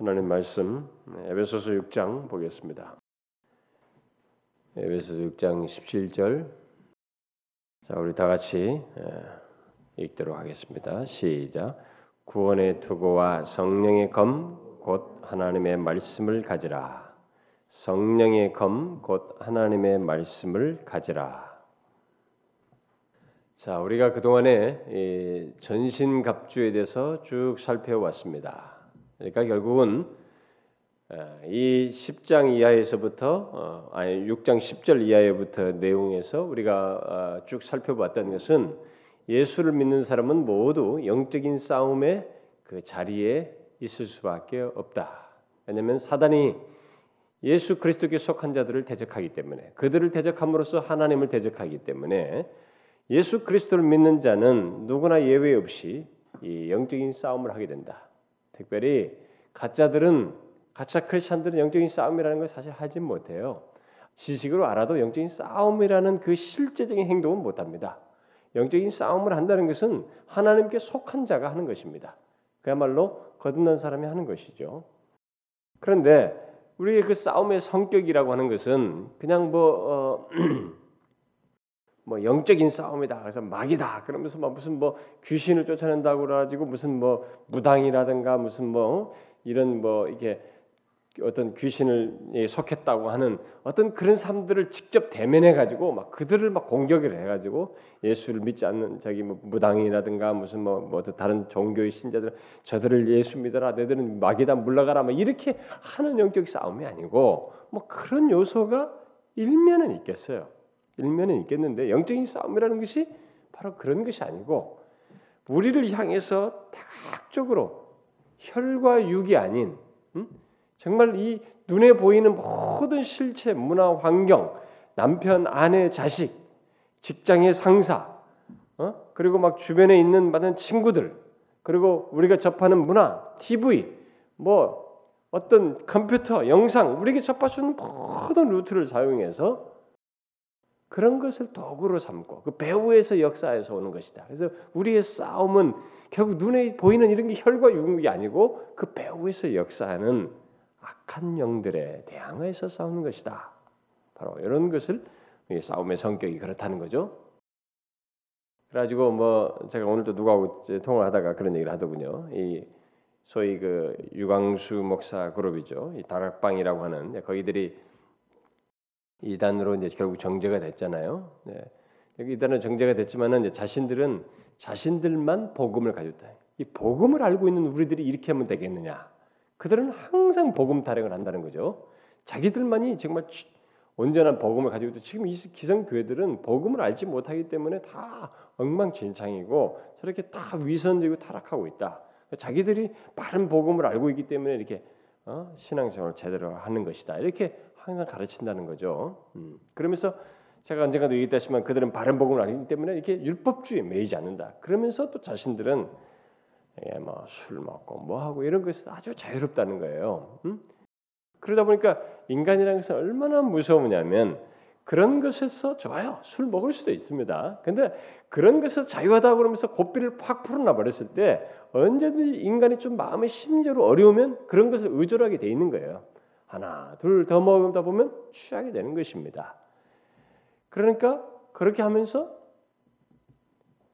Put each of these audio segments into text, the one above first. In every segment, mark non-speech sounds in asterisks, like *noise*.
하나님 말씀 에베소서 6장 보겠습니다. 에베소서 6장 17절 자 우리 다 같이 읽도록 하겠습니다. 시작 구원의 투고와 성령의 검 곧 하나님의 말씀을 가지라 성령의 검 곧 하나님의 말씀을 가지라 자 우리가 그 동안에 전신갑주에 대해서 쭉 살펴왔습니다. 그러니까 결국은 이 10장 이하에서부터 어, 아니 6장 10절 이하에부터 내용에서 우리가 어, 쭉 살펴봤던 것은 예수를 믿는 사람은 모두 영적인 싸움의 그 자리에 있을 수밖에 없다. 왜냐하면 사단이 예수 그리스도께 속한 자들을 대적하기 때문에 그들을 대적함으로써 하나님을 대적하기 때문에 예수 그리스도를 믿는 자는 누구나 예외 없이 이 영적인 싸움을 하게 된다. 특별히 가짜들은 가짜 크리스천들은 영적인 싸움이라는 걸 사실 하지 못해요. 지식으로 알아도 영적인 싸움이라는 그 실제적인 행동은 못합니다. 영적인 싸움을 한다는 것은 하나님께 속한 자가 하는 것입니다. 그야말로 거듭난 사람이 하는 것이죠. 그런데 우리의 그 싸움의 성격이라고 하는 것은 그냥 뭐, 어, *clears throat* 뭐 영적인 싸움이다. 그래서 막이다. 그러면서 막 무슨 뭐 귀신을 쫓아낸다고 그래가지고 무슨 뭐 무당이라든가 무슨 뭐 이런 뭐 이게 어떤 귀신을 속했다고 하는 어떤 그런 사람들을 직접 대면해 가지고 막 그들을 막 공격을 해 가지고 예수를 믿지 않는 자기 뭐 무당이라든가 무슨 뭐, 뭐 다른 종교의 신자들 저들을 예수 믿어라 너들은 마귀다 물러가라 막 이렇게 하는 영적 싸움이 아니고 뭐 그런 요소가 일면은 있겠어요. 일면은 있겠는데 영적인 싸움이라는 것이 바로 그런 것이 아니고 우리를 향해서 다각적으로 혈과 육이 아닌 음? 정말 이 눈에 보이는 모든 실체, 문화, 환경, 남편, 아내, 자식, 직장의 상사, 어? 그리고 막 주변에 있는 많은 친구들, 그리고 우리가 접하는 문화, TV, 뭐 어떤 컴퓨터, 영상, 우리에게 접할 수 있는 모든 루트를 사용해서 그런 것을 도구로 삼고 그 배후에서 역사에서 오는 것이다. 그래서 우리의 싸움은 결국 눈에 보이는 이런 게 혈과 육이 아니고 그 배후에서 역사하는 악한 영들에 대항해서 싸우는 것이다. 바로 이런 것을 싸움의 성격이 그렇다는 거죠. 그래가지고 뭐 제가 오늘도 누구하고 통화를 하다가 그런 얘기를 하더군요. 이 소위 그 유광수 목사 그룹이죠. 이 다락방이라고 하는 거기들이 이단으로 이제 결국 정제가 됐잖아요. 네. 이단은 정제가 됐지만은 이제 자신들은 자신들만 복음을 가졌다. 이 복음을 알고 있는 우리들이 이렇게 하면 되겠느냐? 그들은 항상 복음 타령을 한다는 거죠. 자기들만이 정말 온전한 복음을 가지고 있고 지금 이 기성 교회들은 복음을 알지 못하기 때문에 다 엉망진창이고 저렇게 다 위선되고 타락하고 있다. 자기들이 바른 복음을 알고 있기 때문에 이렇게 어? 신앙생활을 제대로 하는 것이다. 이렇게 항상 가르친다는 거죠. 음. 그러면서 제가 언젠가도 얘기했다시만 그들은 바른 복음을 알기 때문에 이렇게 율법주의에 매이지 않는다. 그러면서 또 자신들은 예, 뭐술 먹고 뭐 하고 이런 것이 아주 자유롭다는 거예요. 음? 그러다 보니까 인간이라는 것은 얼마나 무서우냐면 그런 것에서 좋아요. 술 먹을 수도 있습니다. 근데 그런 것에서 자유하다 그러면서 고삐를 팍 풀어놔 버렸을 때 언제든지 인간이 좀 마음의 심적으로 어려우면 그런 것을 의존하게 돼 있는 거예요. 하나, 둘 더 먹다 보면 취하게 되는 것입니다. 그러니까 그렇게 하면서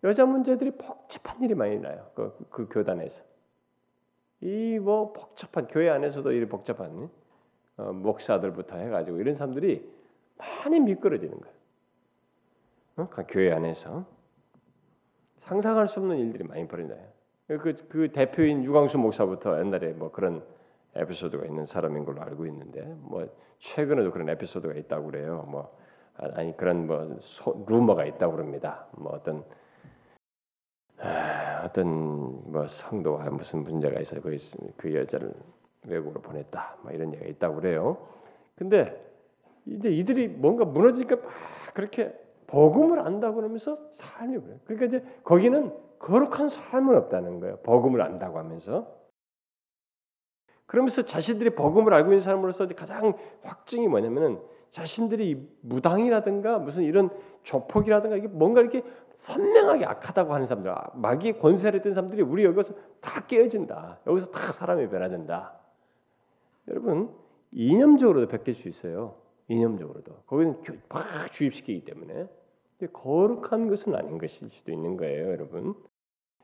여자 문제들이 복잡한 일이 많이 나요. 그, 그 교단에서. 이 뭐 복잡한 교회 안에서도 이 복잡한 어, 목사들부터 해가지고 이런 사람들이 많이 미끄러지는 거예요. 어? 그 교회 안에서 상상할 수 없는 일들이 많이 벌어져요. 그, 그 대표인 유광수 목사부터 옛날에 뭐 그런 에피소드가 있는 사람인 걸로 알고 있는데 뭐 최근에도 그런 에피소드가 있다고 그래요. 뭐 아니 그런 뭐 소, 루머가 있다고 그럽니다. 뭐 어떤 아, 어떤 뭐 성도와 무슨 문제가 있어요. 그, 그 여자를 외국으로 보냈다. 뭐 이런 얘기가 있다고 그래요. 근데 이제 이들이 뭔가 무너지니까 막 그렇게 복음을 안다고 그러면서 삶이 그래요. 그러니까 이제 거기는 거룩한 삶은 없다는 거예요. 복음을 안다고 하면서 그러면서 자신들이 복음을 알고 있는 사람으로서 가장 확증이 뭐냐면은 자신들이 무당이라든가 무슨 이런 조폭이라든가 이게 뭔가 이렇게 선명하게 악하다고 하는 사람들, 마귀의 권세를 뜬 사람들이 우리 여기서 다 깨어진다. 여기서 다 사람이 변화된다. 여러분 이념적으로도 베낄 수 있어요. 이념적으로도 거기는 막 주입시키기 때문에 거룩한 것은 아닌 것일 수도 있는 거예요, 여러분.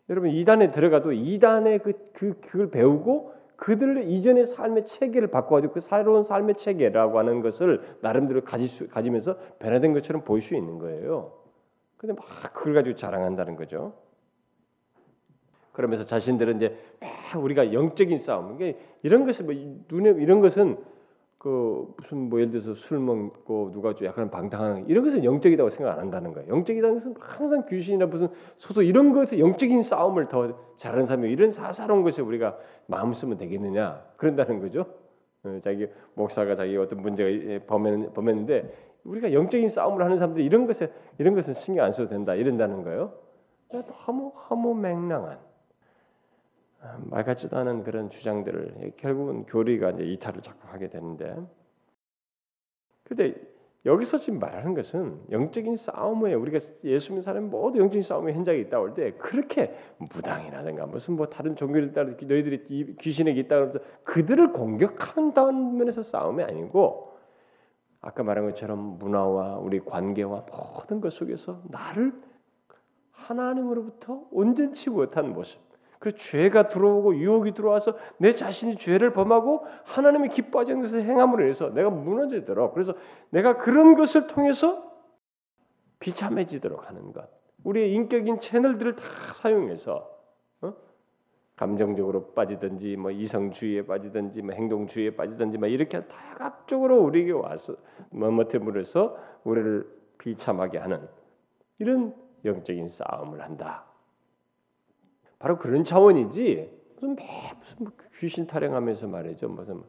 여러분 이단에 들어가도 이단의 그, 그 그걸 배우고 그들 이전의 삶의 체계를 바꿔가지고 그 새로운 삶의 체계라고 하는 것을 나름대로 가질 수, 가지면서 변화된 것처럼 보일 수 있는 거예요. 근데 막 그걸 가지고 자랑한다는 거죠. 그러면서 자신들은 이제 막 우리가 영적인 싸움, 그러니까 이런 것을 뭐 눈에 이런 것은 그 무슨 뭐 예를 들어서 술 먹고 누가 좀 약간 방탕한 이런 것은 영적이라고 생각 안 한다는 거예요. 영적이라는 것은 항상 귀신이나 무슨 소도 이런 것에 영적인 싸움을 더 잘하는 사람이 이런 사사로운 것에 우리가 마음 쓰면 되겠느냐 그런다는 거죠. 어, 자기 목사가 자기 어떤 문제가 범했, 범했는데 우리가 영적인 싸움을 하는 사람들 이런 것에 이런 것은 신경 안 써도 된다 이런다는 거예요. 허무 허무 맹랑한 말 같지도 않은 그런 주장들을 결국은 교리가 이제 이탈을 자꾸 하게 되는데. 근데 여기서 지금 말하는 것은 영적인 싸움에 우리가 예수 믿는 사람 모두 영적인 싸움의 현장에 있다 올 때 그렇게 무당이라든가 무슨 뭐 다른 종교를 따라 너희들이 귀신에게 있다 그러면서 그들을 공격한다는 면에서 싸움이 아니고 아까 말한 것처럼 문화와 우리 관계와 모든 것 속에서 나를 하나님으로부터 온전치 못한 모습 그 죄가 들어오고 유혹이 들어와서 내 자신이 죄를 범하고 하나님이 기뻐하지 않는 것을 행함으로 해서 내가 무너지도록 그래서 내가 그런 것을 통해서 비참해지도록 하는 것. 우리의 인격인 채널들을 다 사용해서 어? 감정적으로 빠지든지 뭐 이성주의에 빠지든지 뭐 행동주의에 빠지든지 뭐 이렇게 다각적으로 우리에게 와서 머뭇해물어서 우리를 비참하게 하는 이런 영적인 싸움을 한다. 바로 그런 차원이지. 무슨 무슨 뭐 귀신 타령하면서 말이죠. 무슨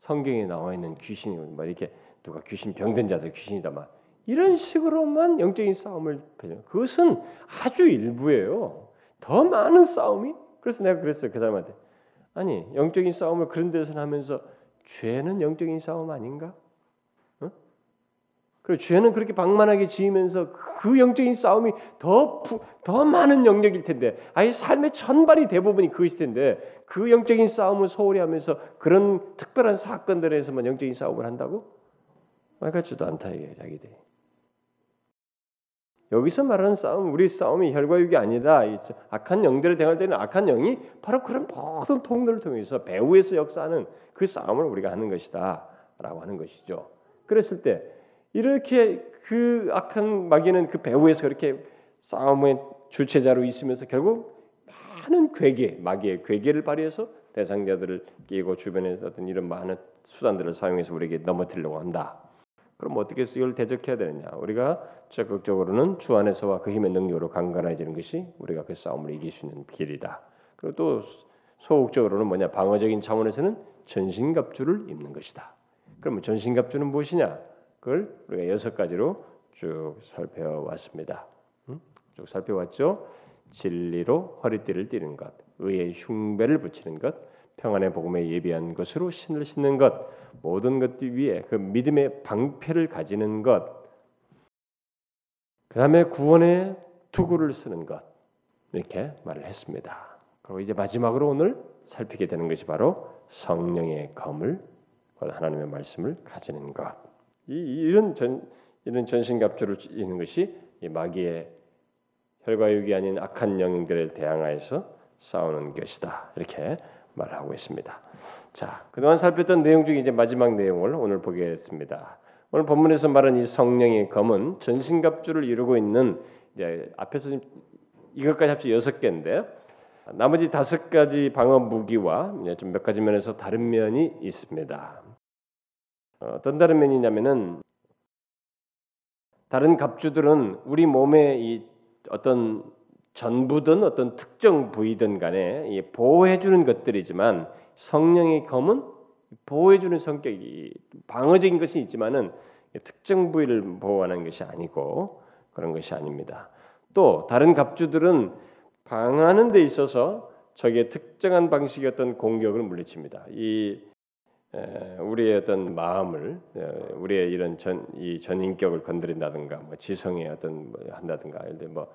성경에 나와 있는 귀신이 뭐 이렇게 누가 귀신 병든 자들 귀신이다 막 이런 식으로만 영적인 싸움을 펼쳐. 그것은 아주 일부예요. 더 많은 싸움이? 그래서 내가 그랬어요 그 사람한테. 아니 영적인 싸움을 그런 데서 하면서 죄는 영적인 싸움 아닌가? 그리고 죄는 그렇게 방만하게 지으면서 그 영적인 싸움이 더, 더 많은 영역일 텐데, 아예 삶의 전반이 대부분이 그것일 텐데, 그 영적인 싸움을 소홀히 하면서 그런 특별한 사건들에서만 영적인 싸움을 한다고? 말 같지도 않다, 이게 자기들이. 여기서 말하는 싸움, 우리 싸움이 혈과육이 아니다. 악한 영들을 대할 때는 악한 영이 바로 그런 모든 통로를 통해서 배후에서 역사하는 그 싸움을 우리가 하는 것이다. 라고 하는 것이죠. 그랬을 때, 이렇게 그 악한 마귀는 그 배후에서 그렇게 싸움의 주체자로 있으면서 결국 많은 괴계, 마귀의 괴계를 발휘해서 대상자들을 끼고 주변에서 어떤 이런 많은 수단들을 사용해서 우리에게 넘어뜨리려고 한다. 그럼 어떻게 해서 이걸 대적해야 되느냐? 우리가 적극적으로는 주 안에서와 그 힘의 능력으로 강건해지는 것이 우리가 그 싸움을 이길 수 있는 길이다. 그리고 또 소극적으로는 뭐냐? 방어적인 차원에서는 전신갑주를 입는 것이다. 그러면 전신갑주는 무엇이냐? 그걸 우리가 여섯 가지로 쭉 살펴왔습니다. 쭉 살펴왔죠. 진리로 허리띠를 띠는 것, 의의 흉배를 붙이는 것, 평안의 복음에 예비한 것으로 신을 신는 것, 모든 것들 위에 그 믿음의 방패를 가지는 것, 그 다음에 구원의 투구를 쓰는 것 이렇게 말을 했습니다. 그리고 이제 마지막으로 오늘 살피게 되는 것이 바로 성령의 검을 하나님의 말씀을 가지는 것. 이, 이런 전 이런 전신갑주를 있는 것이 이 마귀의 혈과육이 아닌 악한 영들을 대항하여서 싸우는 것이다. 이렇게 말하고 있습니다. 자, 그동안 살폈던 내용 중에 이제 마지막 내용을 오늘 보겠습니다. 오늘 본문에서 말한 이 성령의 검은 전신갑주를 이루고 있는 이제 앞에서 이것까지 합쳐 여섯 개인데 나머지 다섯 가지 방어 무기와 좀 몇 가지 면에서 다른 면이 있습니다. 어, 어떤 다른 면이냐면은 다른 갑주들은 우리 몸에 이 어떤 전부든 어떤 특정 부위든 간에 보호해 주는 것들이지만 성령의 검은 보호해 주는 성격이 방어적인 것이 있지만은 특정 부위를 보호하는 것이 아니고 그런 것이 아닙니다. 또 다른 갑주들은 방어하는 데 있어서 적의 특정한 방식의 어떤 공격을 물리칩니다. 이 우리의 어떤 마음을 우리의 이런 전 이 전인격을 건드린다든가 뭐 지성의 어떤 뭐 한다든가 뭐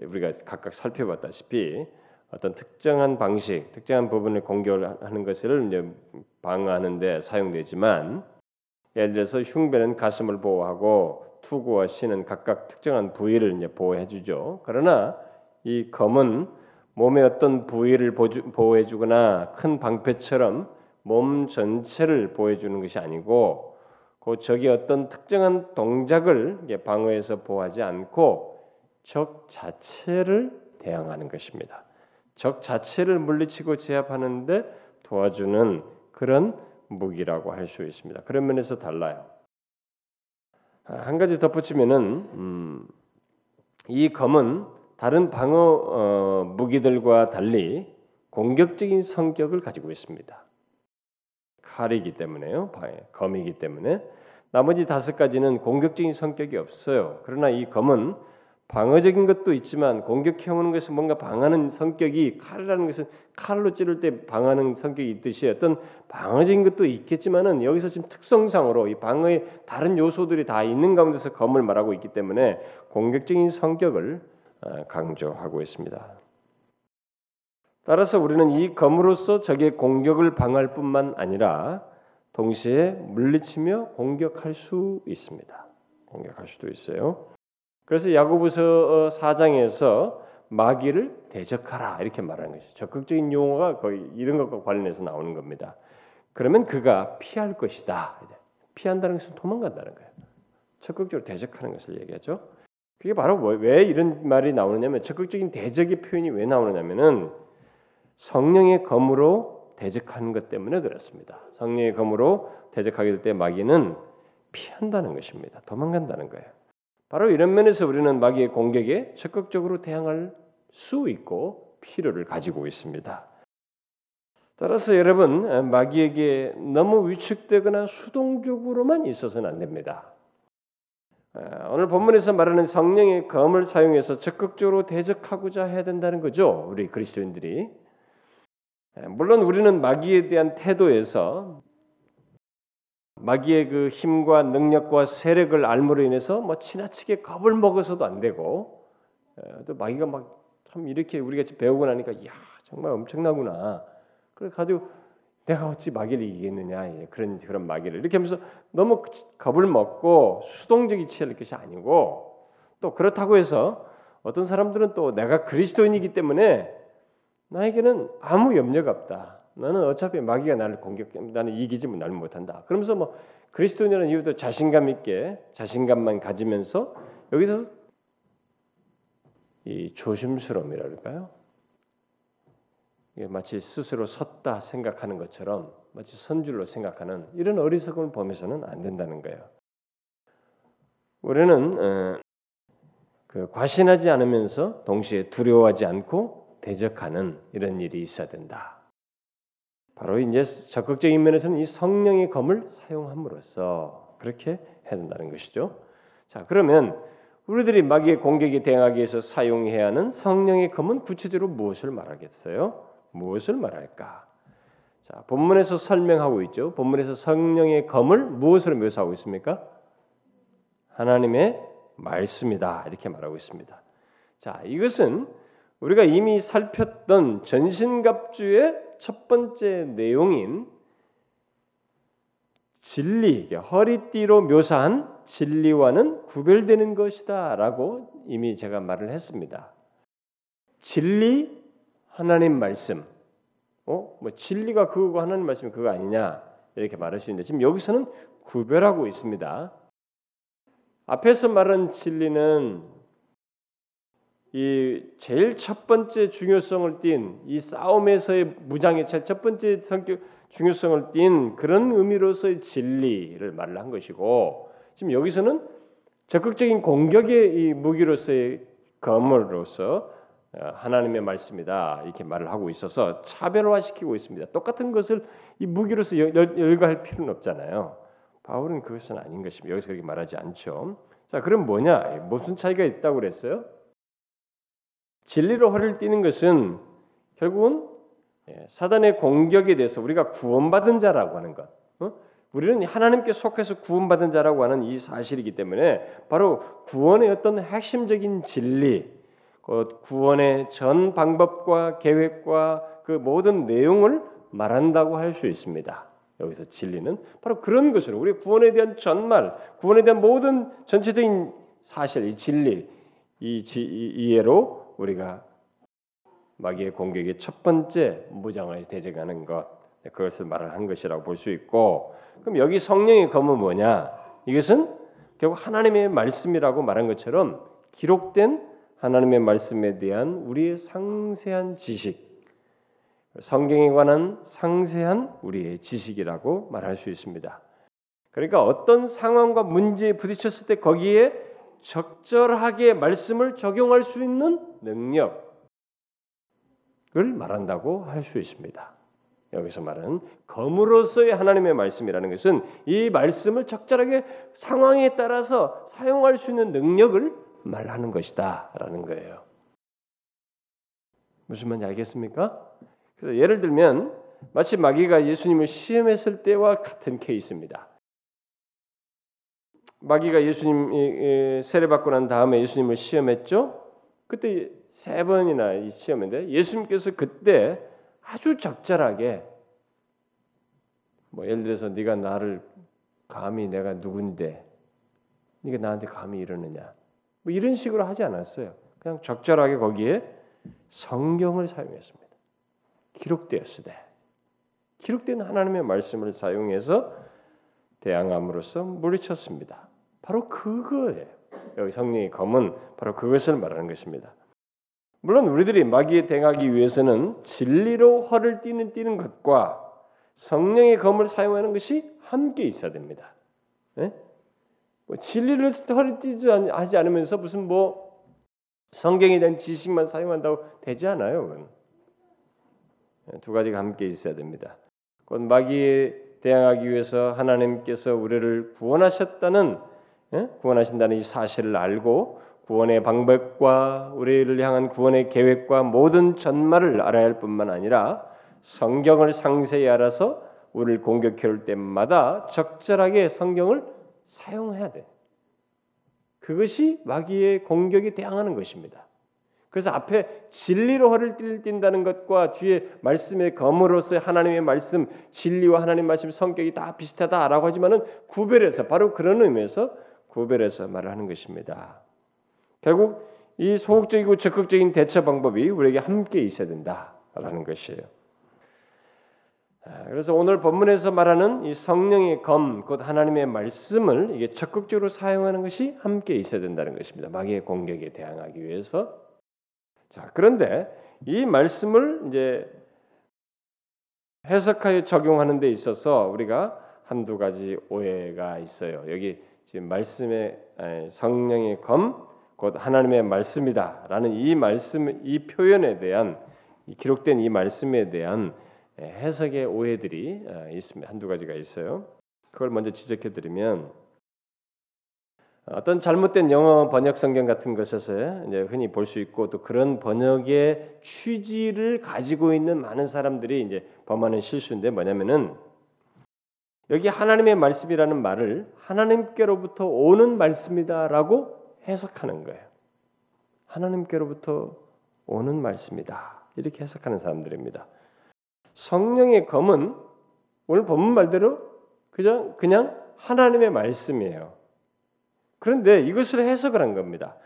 우리가 각각 살펴봤다시피 어떤 특정한 방식, 특정한 부분을 공격을 하는 것을 이제 방어하는데 사용되지만 예를 들어서 흉배는 가슴을 보호하고 투구와 신은 각각 특정한 부위를 이제 보호해 주죠. 그러나 이 검은 몸의 어떤 부위를 보호해 주거나 큰 방패처럼 몸 전체를 보호해 주는 것이 아니고 그 적이 어떤 특정한 동작을 방어해서 보호하지 않고 적 자체를 대항하는 것입니다. 적 자체를 물리치고 제압하는데 도와주는 그런 무기라고 할 수 있습니다. 그런 면에서 달라요. 한 가지 덧붙이면은 음, 이 검은 다른 방어 어, 무기들과 달리 공격적인 성격을 가지고 있습니다. 칼이기 때문에요. 검이기 때문에 나머지 다섯 가지는 공격적인 성격이 없어요. 그러나 이 검은 방어적인 것도 있지만 공격해 오는 것은 뭔가 방하는 성격이 칼이라는 것은 칼로 찌를 때 방하는 성격이 있듯이 어떤 방어적인 것도 있겠지만은 여기서 지금 특성상으로 이 방어의 다른 요소들이 다 있는 가운데서 검을 말하고 있기 때문에 공격적인 성격을 어, 강조하고 있습니다. 따라서 우리는 이 검으로서 적의 공격을 방할 뿐만 아니라 동시에 물리치며 공격할 수 있습니다. 공격할 수도 있어요. 그래서 야고보서 4장에서 어, 마귀를 대적하라 이렇게 말하는 것이죠. 적극적인 용어가 거의 이런 것과 관련해서 나오는 겁니다. 그러면 그가 피할 것이다. 피한다는 것은 도망간다는 거예요. 적극적으로 대적하는 것을 얘기하죠. 그게 바로 뭐, 왜 이런 말이 나오느냐면 적극적인 대적의 표현이 왜 나오느냐면은 성령의 검으로 대적하는 것 때문에 그렇습니다. 성령의 검으로 대적하게 될 때 마귀는 피한다는 것입니다. 도망간다는 거예요. 바로 이런 면에서 우리는 마귀의 공격에 적극적으로 대항할 수 있고 필요를 가지고 있습니다. 따라서 여러분 마귀에게 너무 위축되거나 수동적으로만 있어서는 안 됩니다. 오늘 본문에서 말하는 성령의 검을 사용해서 적극적으로 대적하고자 해야 된다는 거죠. 우리 그리스도인들이 물론 우리는 마귀에 대한 태도에서 마귀의 그 힘과 능력과 세력을 알므로 인해서 뭐 지나치게 겁을 먹어서도 안 되고 또 마귀가 막 참 이렇게 우리가 배우고 나니까 야 정말 엄청나구나. 그래 가지고 내가 어찌 마귀를 이기겠느냐 예, 그런 그런 마귀를 이렇게 하면서 너무 겁을 먹고 수동적이 취할 것이 아니고 또 그렇다고 해서 어떤 사람들은 또 내가 그리스도인이기 때문에 나에게는 아무 염려가 없다. 나는 어차피 마귀가 나를 공격, 나는 이기지 나를 못한다. 그러면서 뭐 그리스도인이라는 이유도 자신감 있게 자신감만 가지면서 여기서 이 조심스러움이랄까요? 마치 스스로 섰다 생각하는 것처럼 마치 선줄로 생각하는 이런 어리석음을 범해서는 안 된다는 거예요. 우리는 어, 그 과신하지 않으면서 동시에 두려워하지 않고 대적하는 이런 일이 있어야 된다. 바로 이제 적극적인 면에서는 이 성령의 검을 사용함으로써 그렇게 해야 된다는 것이죠. 자, 그러면 우리들이 마귀의 공격에 대응하기 위해서 사용해야 하는 성령의 검은 구체적으로 무엇을 말하겠어요? 무엇을 말할까? 자, 본문에서 설명하고 있죠. 본문에서 성령의 검을 무엇으로 묘사하고 있습니까? 하나님의 말씀이다. 이렇게 말하고 있습니다. 자, 이것은 우리가 이미 살폈던 전신갑주의 첫 번째 내용인 진리, 허리띠로 묘사한 진리와는 구별되는 것이다라고 이미 제가 말을 했습니다. 진리, 하나님 말씀. 어? 뭐 진리가 그거고 하나님 말씀이 그거 아니냐? 이렇게 말할 수 있는데 지금 여기서는 구별하고 있습니다. 앞에서 말한 진리는 이 제일 첫 번째 중요성을 띈 이 싸움에서의 무장의 첫 번째 성격 중요성을 띈 그런 의미로서의 진리를 말을 한 것이고 지금 여기서는 적극적인 공격의 이 무기로서의 검으로서 어, 하나님의 말씀이다 이렇게 말을 하고 있어서 차별화시키고 있습니다. 똑같은 것을 이 무기로서 열거할 필요는 없잖아요. 바울은 그것은 아닌 것입니다. 여기서 그렇게 말하지 않죠. 자, 그럼 뭐냐? 무슨 차이가 있다고 그랬어요? 진리로 허리를 띠는 것은 결국은 예, 사단의 공격에 대해서 우리가 구원받은 자라고 하는 것. 어? 우리는 하나님께 속해서 구원받은 자라고 하는 이 사실이기 때문에 바로 구원의 어떤 핵심적인 진리, 그 구원의 전 방법과 계획과 그 모든 내용을 말한다고 할 수 있습니다. 여기서 진리는 바로 그런 것으로 우리 구원에 대한 전말, 구원에 대한 모든 전체적인 사실, 이 진리, 이, 지, 이 이해로 우리가 마귀의 공격의 첫 번째 무장을 대적하는 것, 그것을 말을 한 것이라고 볼 수 있고, 그럼 여기 성령의 검은 뭐냐? 이것은 결국 하나님의 말씀이라고 말한 것처럼 기록된 하나님의 말씀에 대한 우리의 상세한 지식, 성경에 관한 상세한 우리의 지식이라고 말할 수 있습니다. 그러니까 어떤 상황과 문제에 부딪혔을 때 거기에 적절하게 말씀을 적용할 수 있는 능력을 말한다고 할 수 있습니다. 여기서 말하는 검으로서의 하나님의 말씀이라는 것은 이 말씀을 적절하게 상황에 따라서 사용할 수 있는 능력을 말하는 것이다라는 거예요. 무슨 말인지 알겠습니까? 그래서 예를 들면 마치 마귀가 예수님을 시험했을 때와 같은 케이스입니다. 마귀가 예수님 세례 받고 난 다음에 예수님을 시험했죠. 그때 세 번이나 시험했는데 예수님께서 그때 아주 적절하게 뭐 예를 들어서 네가 나를 감히 내가 누군데 네가 나한테 감히 이러느냐 뭐 이런 식으로 하지 않았어요. 그냥 적절하게 거기에 성경을 사용했습니다. 기록되었으되 기록된 하나님의 말씀을 사용해서 대항함으로써 물리쳤습니다. 바로 그거예요. 여기 성령의 검은 바로 그것을 말하는 것입니다. 물론 우리들이 마귀에 대응하기 위해서는 진리로 허를 띠는 띠는 것과 성령의 검을 사용하는 것이 함께 있어야 됩니다. 네? 뭐 진리를 허를 띠지 하지 않으면서 무슨 뭐 성경에 대한 지식만 사용한다고 되지 않아요. 네, 두 가지가 함께 있어야 됩니다. 곧 마귀에 대항하기 위해서 하나님께서 우리를 구원하셨다는 예? 구원하신다는 이 사실을 알고 구원의 방법과 우리를 향한 구원의 계획과 모든 전말을 알아야 할 뿐만 아니라 성경을 상세히 알아서 우리를 공격해 올 때마다 적절하게 성경을 사용해야 돼. 그것이 마귀의 공격에 대항하는 것입니다. 그래서 앞에 진리로 허를 띈다는 것과 뒤에 말씀의 검으로서 하나님의 말씀, 진리와 하나님 말씀 성격이 다 비슷하다라고 하지만은 구별해서 바로 그런 의미에서 구별해서 말을 하는 것입니다. 결국 이 소극적이고 적극적인 대처 방법이 우리에게 함께 있어야 된다라는 것이에요. 아, 그래서 오늘 본문에서 말하는 이 성령의 검, 곧 하나님의 말씀을 이게 적극적으로 사용하는 것이 함께 있어야 된다는 것입니다. 마귀의 공격에 대항하기 위해서. 자, 그런데 이 말씀을 이제 해석하여 적용하는 데 있어서 우리가 한두 가지 오해가 있어요. 여기 지금 말씀의 성령의 검, 곧 하나님의 말씀이다라는 이 말씀, 이 표현에 대한 이 기록된 이 말씀에 대한 해석의 오해들이 어, 있습니다. 한두 가지가 있어요. 그걸 먼저 지적해 드리면 어떤 잘못된 영어 번역 성경 같은 것에서 이제 흔히 볼 수 있고 또 그런 번역의 취지를 가지고 있는 많은 사람들이 이제 범하는 실수인데 뭐냐면은 여기 하나님의 말씀이라는 말을 하나님께로부터 오는 말씀이다라고 해석하는 거예요. 하나님께로부터 오는 말씀이다. 이렇게 해석하는 사람들입니다. 성령의 검은 오늘 본문 말대로 그냥 그냥 하나님의 말씀이에요. 그런데 이것을 해석을 한 겁니다.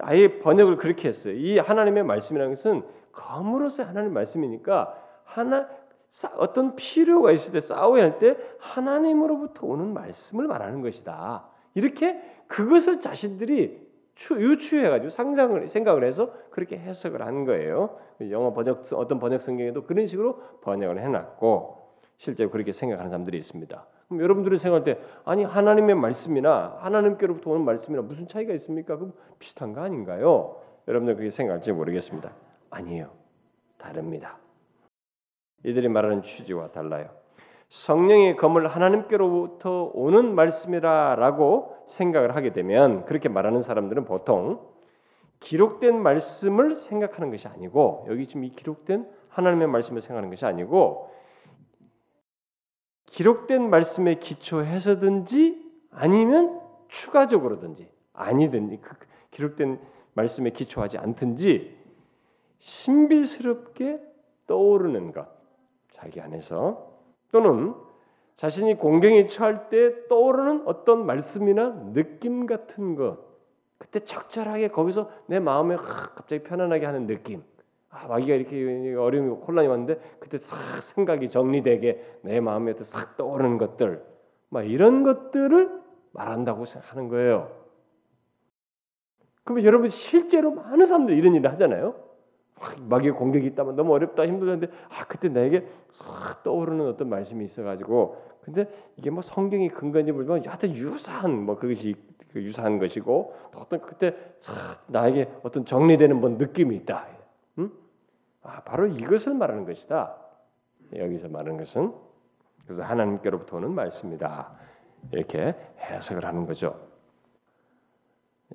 아예 번역을 그렇게 했어요. 이 하나님의 말씀이라는 것은 검으로서 하나님 말씀이니까 하나 어떤 필요가 있을 때 싸워야 할 때 하나님으로부터 오는 말씀을 말하는 것이다. 이렇게 그것을 자신들이 유추해가지고 상상을 생각을 해서 그렇게 해석을 한 거예요. 영어 번역 어떤 번역 성경에도 그런 식으로 번역을 해놨고 실제로 그렇게 생각하는 사람들이 있습니다. 그럼 여러분들이 생각할 때 아니 하나님의 말씀이나 하나님께로부터 오는 말씀이나 무슨 차이가 있습니까? 그럼 비슷한 거 아닌가요? 여러분들 그렇게 생각할지 모르겠습니다. 아니에요. 다릅니다. 이들이 말하는 취지와 달라요. 성령의 검을 하나님께로부터 오는 말씀이라라고 생각을 하게 되면 그렇게 말하는 사람들은 보통 기록된 말씀을 생각하는 것이 아니고 여기 지금 이 기록된 하나님의 말씀을 생각하는 것이 아니고 기록된 말씀에 기초해서든지 아니면 추가적으로든지 아니든지 그 기록된 말씀에 기초하지 않든지 신비스럽게 떠오르는 것 자기 안에서 또는 자신이 공경에 처할 때 떠오르는 어떤 말씀이나 느낌 같은 것, 그때 적절하게 거기서 내 마음에 갑자기 편안하게 하는 느낌. 아, 마귀가 이렇게 어려움이 혼란이 왔는데 그때 싹 생각이 정리되게 내 마음에 싹 떠오르는 것들, 막 이런 것들을 말한다고 생각하는 거예요. 그러면 여러분 실제로 많은 사람들이 이런 일을 하잖아요. 마귀의 공격이 있다면 너무 어렵다 힘들었는데 아 그때 나에게 싹 떠오르는 어떤 말씀이 있어가지고 근데 이게 뭐 성경이 근거인지 모르지만 하여튼 유사한 뭐 그것이 그 유사한 것이고 또 어떤 그때 싹 나에게 어떤 정리되는 뭔 느낌이 있다. 음? 아 바로 이것을 말하는 것이다. 여기서 말하는 것은 그래서 하나님께로부터 오는 말씀이다. 이렇게 해석을 하는 거죠.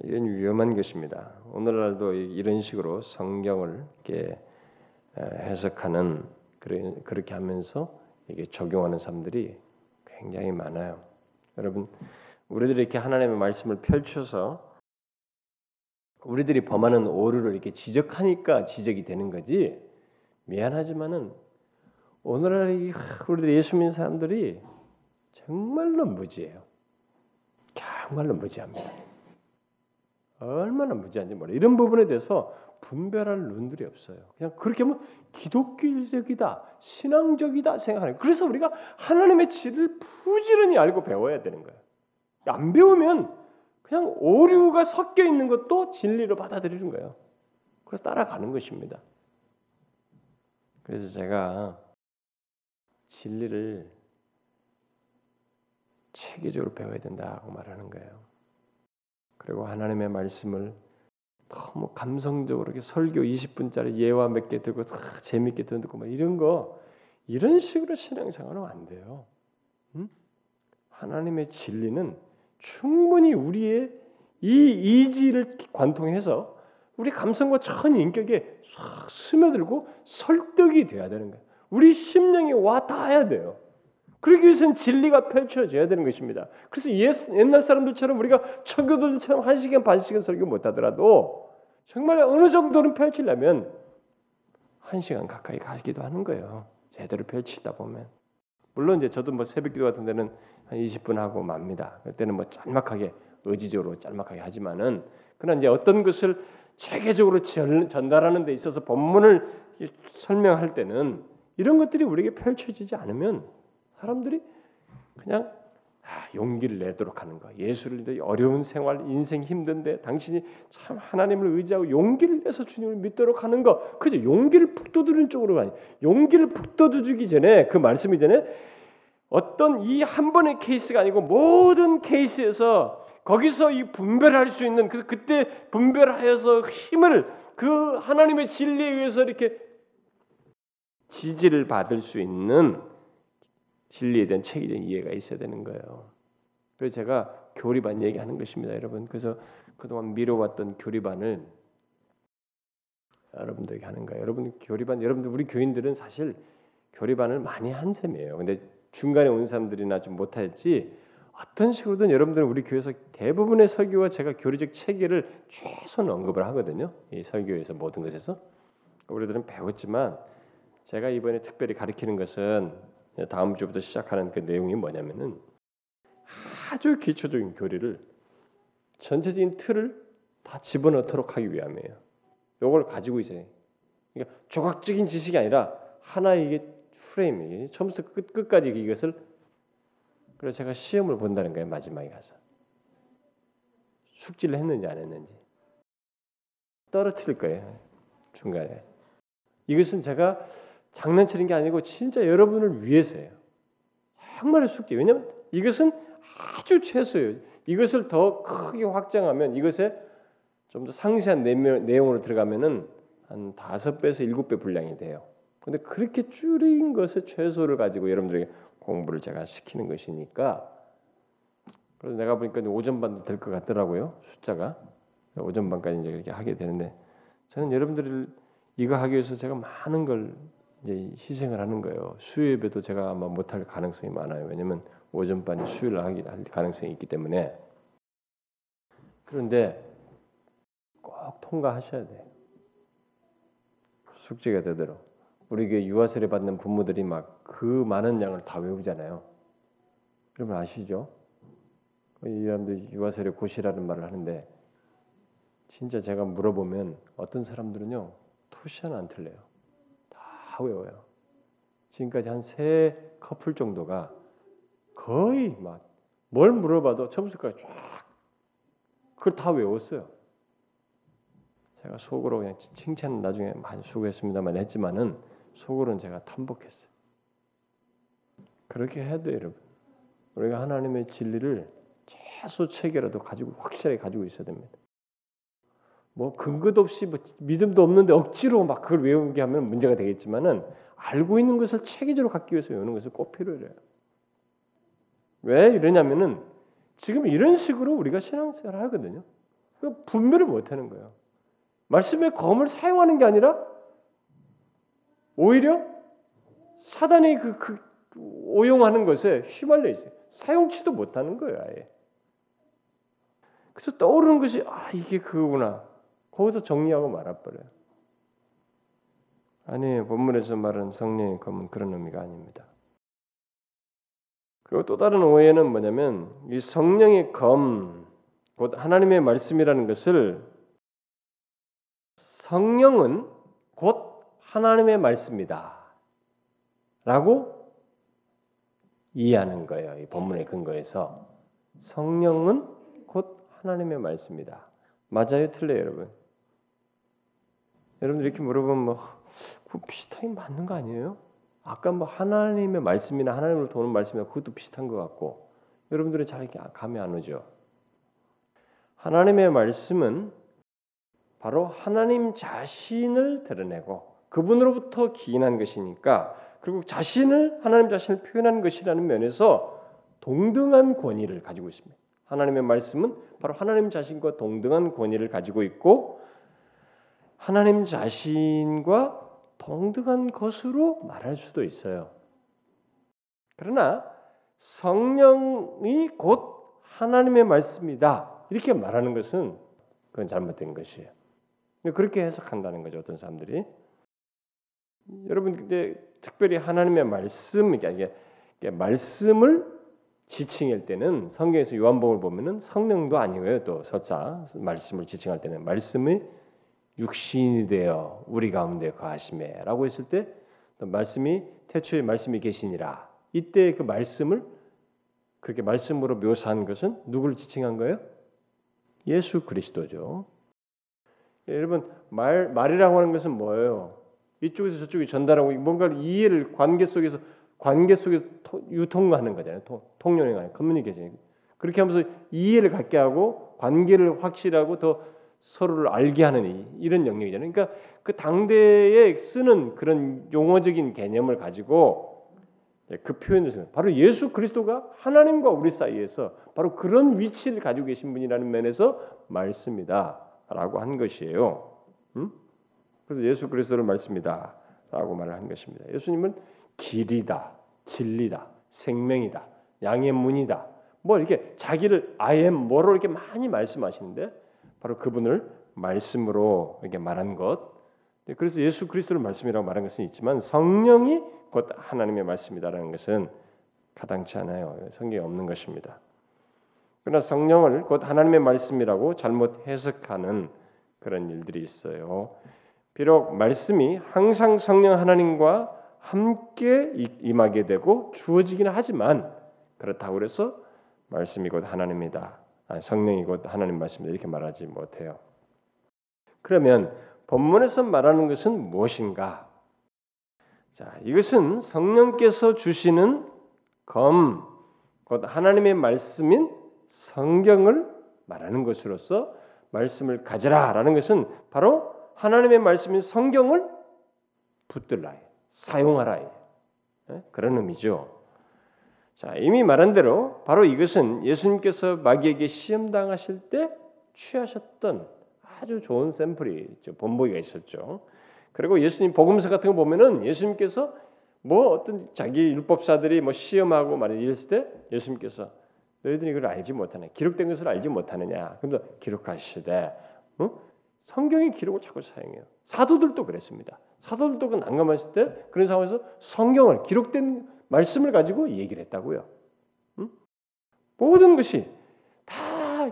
이건 위험한 것입니다. 오늘날도 이런 식으로 성경을 이렇게 해석하는 그렇게 하면서 이게 적용하는 사람들이 굉장히 많아요. 여러분, 우리들이 이렇게 하나님의 말씀을 펼쳐서 우리들이 범하는 오류를 이렇게 지적하니까 지적이 되는 거지. 미안하지만은 오늘날 우리들 예수 믿는 사람들이 정말로 무지해요. 정말로 무지합니다. 얼마나 무지한지 몰라. 이런 부분에 대해서 분별할 눈들이 없어요. 그냥 그렇게 하면 기독교적이다, 신앙적이다 생각하는. 그래서 우리가 하나님의 질을 부지런히 알고 배워야 되는 거예요. 안 배우면 그냥 오류가 섞여 있는 것도 진리로 받아들이는 거예요. 그래서 따라가는 것입니다. 그래서 제가 진리를 체계적으로 배워야 된다고 말하는 거예요. 그리고 하나님의 말씀을 너무 감성적으로 이렇게 설교 20분짜리 예화 몇 개 듣고 재밌게 듣고 막 이런 거 이런 식으로 신앙생활은 안 돼요. 응? 하나님의 진리는 충분히 우리의 이 이지를 관통해서 우리 감성과 전 인격에 싹 스며들고 설득이 돼야 되는 거예요. 우리 심령에 와 닿아야 돼요. 그러기 위해서는 진리가 펼쳐져야 되는 것입니다. 그래서 옛날 사람들처럼 우리가 청교도들처럼 한 시간 반 시간 설교 못하더라도 정말 어느 정도는 펼치려면 한 시간 가까이 가기도 하는 거예요. 제대로 펼치다 보면 물론 이제 저도 뭐 새벽기도 같은 데는 한 20분 하고 맙니다. 그때는 뭐 짤막하게 의지적으로 짤막하게 하지만은 그러나 이제 어떤 것을 체계적으로 전달하는 데 있어서 본문을 설명할 때는 이런 것들이 우리에게 펼쳐지지 않으면 사람들이 그냥 아, 용기를 내도록 하는 거. 예수를 어려운 생활, 인생 힘든데 당신이 참 하나님을 의지하고 용기를 내서 주님을 믿도록 하는 거. 그죠? 용기를 북돋우는 쪽으로 가니. 용기를 북돋워주기 전에 그 말씀이 전에 어떤 이 한 번의 케이스가 아니고 모든 케이스에서 거기서 이 분별할 수 있는 그 그때 분별하여서 힘을 그 하나님의 진리에 의해서 이렇게 지지를 받을 수 있는 진리에 대한 체계적인 이해가 있어야 되는 거예요. 그래서 제가 교리반 얘기하는 것입니다, 여러분. 그래서 그동안 미뤄왔던 교리반을 여러분들에게 하는 거예요. 여러분 교리반, 여러분들 우리 교인들은 사실 교리반을 많이 한 셈이에요. 근데 중간에 온 사람들이나 좀 못했지 어떤 식으로든 여러분들은 우리 교회에서 대부분의 설교와 제가 교리적 체계를 최소한 언급을 하거든요. 이 설교에서 모든 것에서 우리들은 배웠지만 제가 이번에 특별히 가르치는 것은 다음 주부터 시작하는 그 내용이 뭐냐면은 아주 기초적인 교리를 전체적인 틀을 다 집어넣도록 하기 위함이에요. 이걸 가지고 있어요. 그러니까 조각적인 지식이 아니라 하나의 프레임이 처음부터 끝, 끝까지 이것을 그래서 제가 시험을 본다는 거예요. 마지막에 가서 숙지를 했는지 안 했는지 떨어뜨릴 거예요. 중간에 이것은 제가 장난치는 게 아니고 진짜 여러분을 위해서예요. 정말 숙제. 왜냐하면 이것은 아주 최소예요. 이것을 더 크게 확장하면 이것에 좀 더 상세한 내용으로 들어가면은 한 다섯 배에서 일곱 배 분량이 돼요. 근데 그렇게 줄인 것의 최소를 가지고 여러분들에게 공부를 제가 시키는 것이니까 그래서 내가 보니까 오전 반도 될 것 같더라고요 숫자가 오전 반까지 이제 이렇게 하게 되는데 저는 여러분들을 이거 하기 위해서 제가 많은 걸 이제 희생을 하는 거예요. 수요 예배도 제가 아마 못할 가능성이 많아요. 왜냐면 오전 반이 수요일 하기 할 가능성이 있기 때문에 그런데 꼭 통과하셔야 돼요. 숙제가 되도록 우리 교회 유아세례 받는 부모들이 막 그 많은 양을 다 외우잖아요. 여러분 아시죠? 이 사람들 유아세례 고시라는 말을 하는데 진짜 제가 물어보면 어떤 사람들은요 토시 하나 안 틀려요. 다 외워요. 지금까지 한 세 커플 정도가 거의 막 뭘 물어봐도 처음부터까지 쫙 그걸 다 외웠어요. 제가 속으로 그냥 칭찬 나중에 많이 수고했습니다만 했지만은 속으로는 제가 탐복했어요. 그렇게 돼요, 여러분. 우리가 하나님의 진리를 최소 체계라도 가지고 확실하게 가지고 있어야 됩니다. 뭐 근거도 없이 뭐 믿음도 없는데 억지로 막 그걸 외우게 하면 문제가 되겠지만은 알고 있는 것을 체계적으로 갖기 위해서 외우는 것을 꼭 필요해요. 왜 이러냐면은 지금 이런 식으로 우리가 신앙생활을 하거든요. 그 분별을 못하는 거예요. 말씀의 검을 사용하는 게 아니라 오히려 사단이 그, 그 오용하는 것에 휘말려 있어요. 사용치도 못하는 거예요, 아예. 그래서 떠오르는 것이 아 이게 그거구나. 거기서 정리하고 말아버려요. 아니 본문에서 말하는 성령의 검은 그런 의미가 아닙니다. 그리고 또 다른 오해는 뭐냐면 이 성령의 검, 곧 하나님의 말씀이라는 것을 성령은 곧 하나님의 말씀이다. 라고 이해하는 거예요. 이 본문의 근거에서 성령은 곧 하나님의 말씀이다. 맞아요, 틀려요, 여러분? 여러분들 이렇게 물어보면 뭐 비슷하게 맞는 거 아니에요? 아까 뭐 하나님의 말씀이나 하나님을 도는 말씀이나 그것도 비슷한 것 같고 여러분들은 잘 감이 안 오죠. 하나님의 말씀은 바로 하나님 자신을 드러내고 그분으로부터 기인한 것이니까 그리고 자신을 하나님 자신을 표현한 것이라는 면에서 동등한 권위를 가지고 있습니다. 하나님의 말씀은 바로 하나님 자신과 동등한 권위를 가지고 있고 하나님 자신과 동등한 것으로 말할 수도 있어요. 그러나 성령이 곧 하나님의 말씀이다. 이렇게 말하는 것은 그건 잘못된 것이에요. 그렇게 해석한다는 거죠. 어떤 사람들이. 여러분 근데 특별히 하나님의 말씀 이게 말씀을 지칭할 때는 성경에서 요한복음을 보면은 성령도 아니고요. 또 설사 말씀을 지칭할 때는 말씀이 육신이 되어 우리 가운데 거하심에라고 했을 때 말씀이 태초에 말씀이 계시니라. 이때 그 말씀을 그렇게 말씀으로 묘사한 것은 누구를 지칭한 거예요? 예수 그리스도죠. 예, 여러분 말 말이라고 하는 것은 뭐예요? 이쪽에서 저쪽에 전달하고 뭔가를 이해를 관계 속에서 관계 속에서 유통하는 거잖아요. 통용하는 커뮤니케이션. 그렇게 하면서 이해를 갖게 하고 관계를 확실하고 더 서로를 알게 하는 이런 영역이잖아요. 그러니까 그 당대에 쓰는 그런 용어적인 개념을 가지고 그 표현을 쓰는 바로 예수 그리스도가 하나님과 우리 사이에서 바로 그런 위치를 가지고 계신 분이라는 면에서 말씀이다라고 한 것이에요. 음? 그래서 예수 그리스도를 말씀이다라고 말을 한 것입니다. 예수님은 길이다, 진리다, 생명이다, 양의 문이다. 뭐 이렇게 자기를 am 뭐로 이렇게 많이 말씀하시는데 바로 그분을 말씀으로 이렇게 말한 것. 네, 그래서 예수 그리스도를 말씀이라고 말한 것은 있지만 성령이 곧 하나님의 말씀이다라는 것은 가당치 않아요. 성경에 없는 것입니다. 그러나 성령을 곧 하나님의 말씀이라고 잘못 해석하는 그런 일들이 있어요. 비록 말씀이 항상 성령 하나님과 함께 임하게 되고 주어지기는 하지만 그렇다고 해서 말씀이 곧 하나님이다. 성령이 곧 하나님 말씀이다 이렇게 말하지 못해요. 그러면 본문에서 말하는 것은 무엇인가? 자, 이것은 성령께서 주시는 검, 곧 하나님의 말씀인 성경을 말하는 것으로서 말씀을 가져라라는 것은 바로 하나님의 말씀인 성경을 붙들라, 사용하라 예? 그런 의미죠. 자, 이미 말한 대로 바로 이것은 예수님께서 마귀에게 시험 당하실 때 취하셨던 아주 좋은 샘플이 있죠. 본보기가 있었죠. 그리고 예수님 복음서 같은 거 보면은 예수님께서 뭐 어떤 자기 율법사들이 뭐 시험하고 말이 이랬을 때 예수님께서 너희들이 이걸 알지 못하냐 기록된 것을 알지 못하느냐 그러면 기록하시되 어? 성경의 기록을 자꾸 사용해요 사도들도 그랬습니다 사도들도 그 난감하실 때 그런 상황에서 성경을 기록된 말씀을 가지고 얘기를 했다고요. 응? 모든 것이 다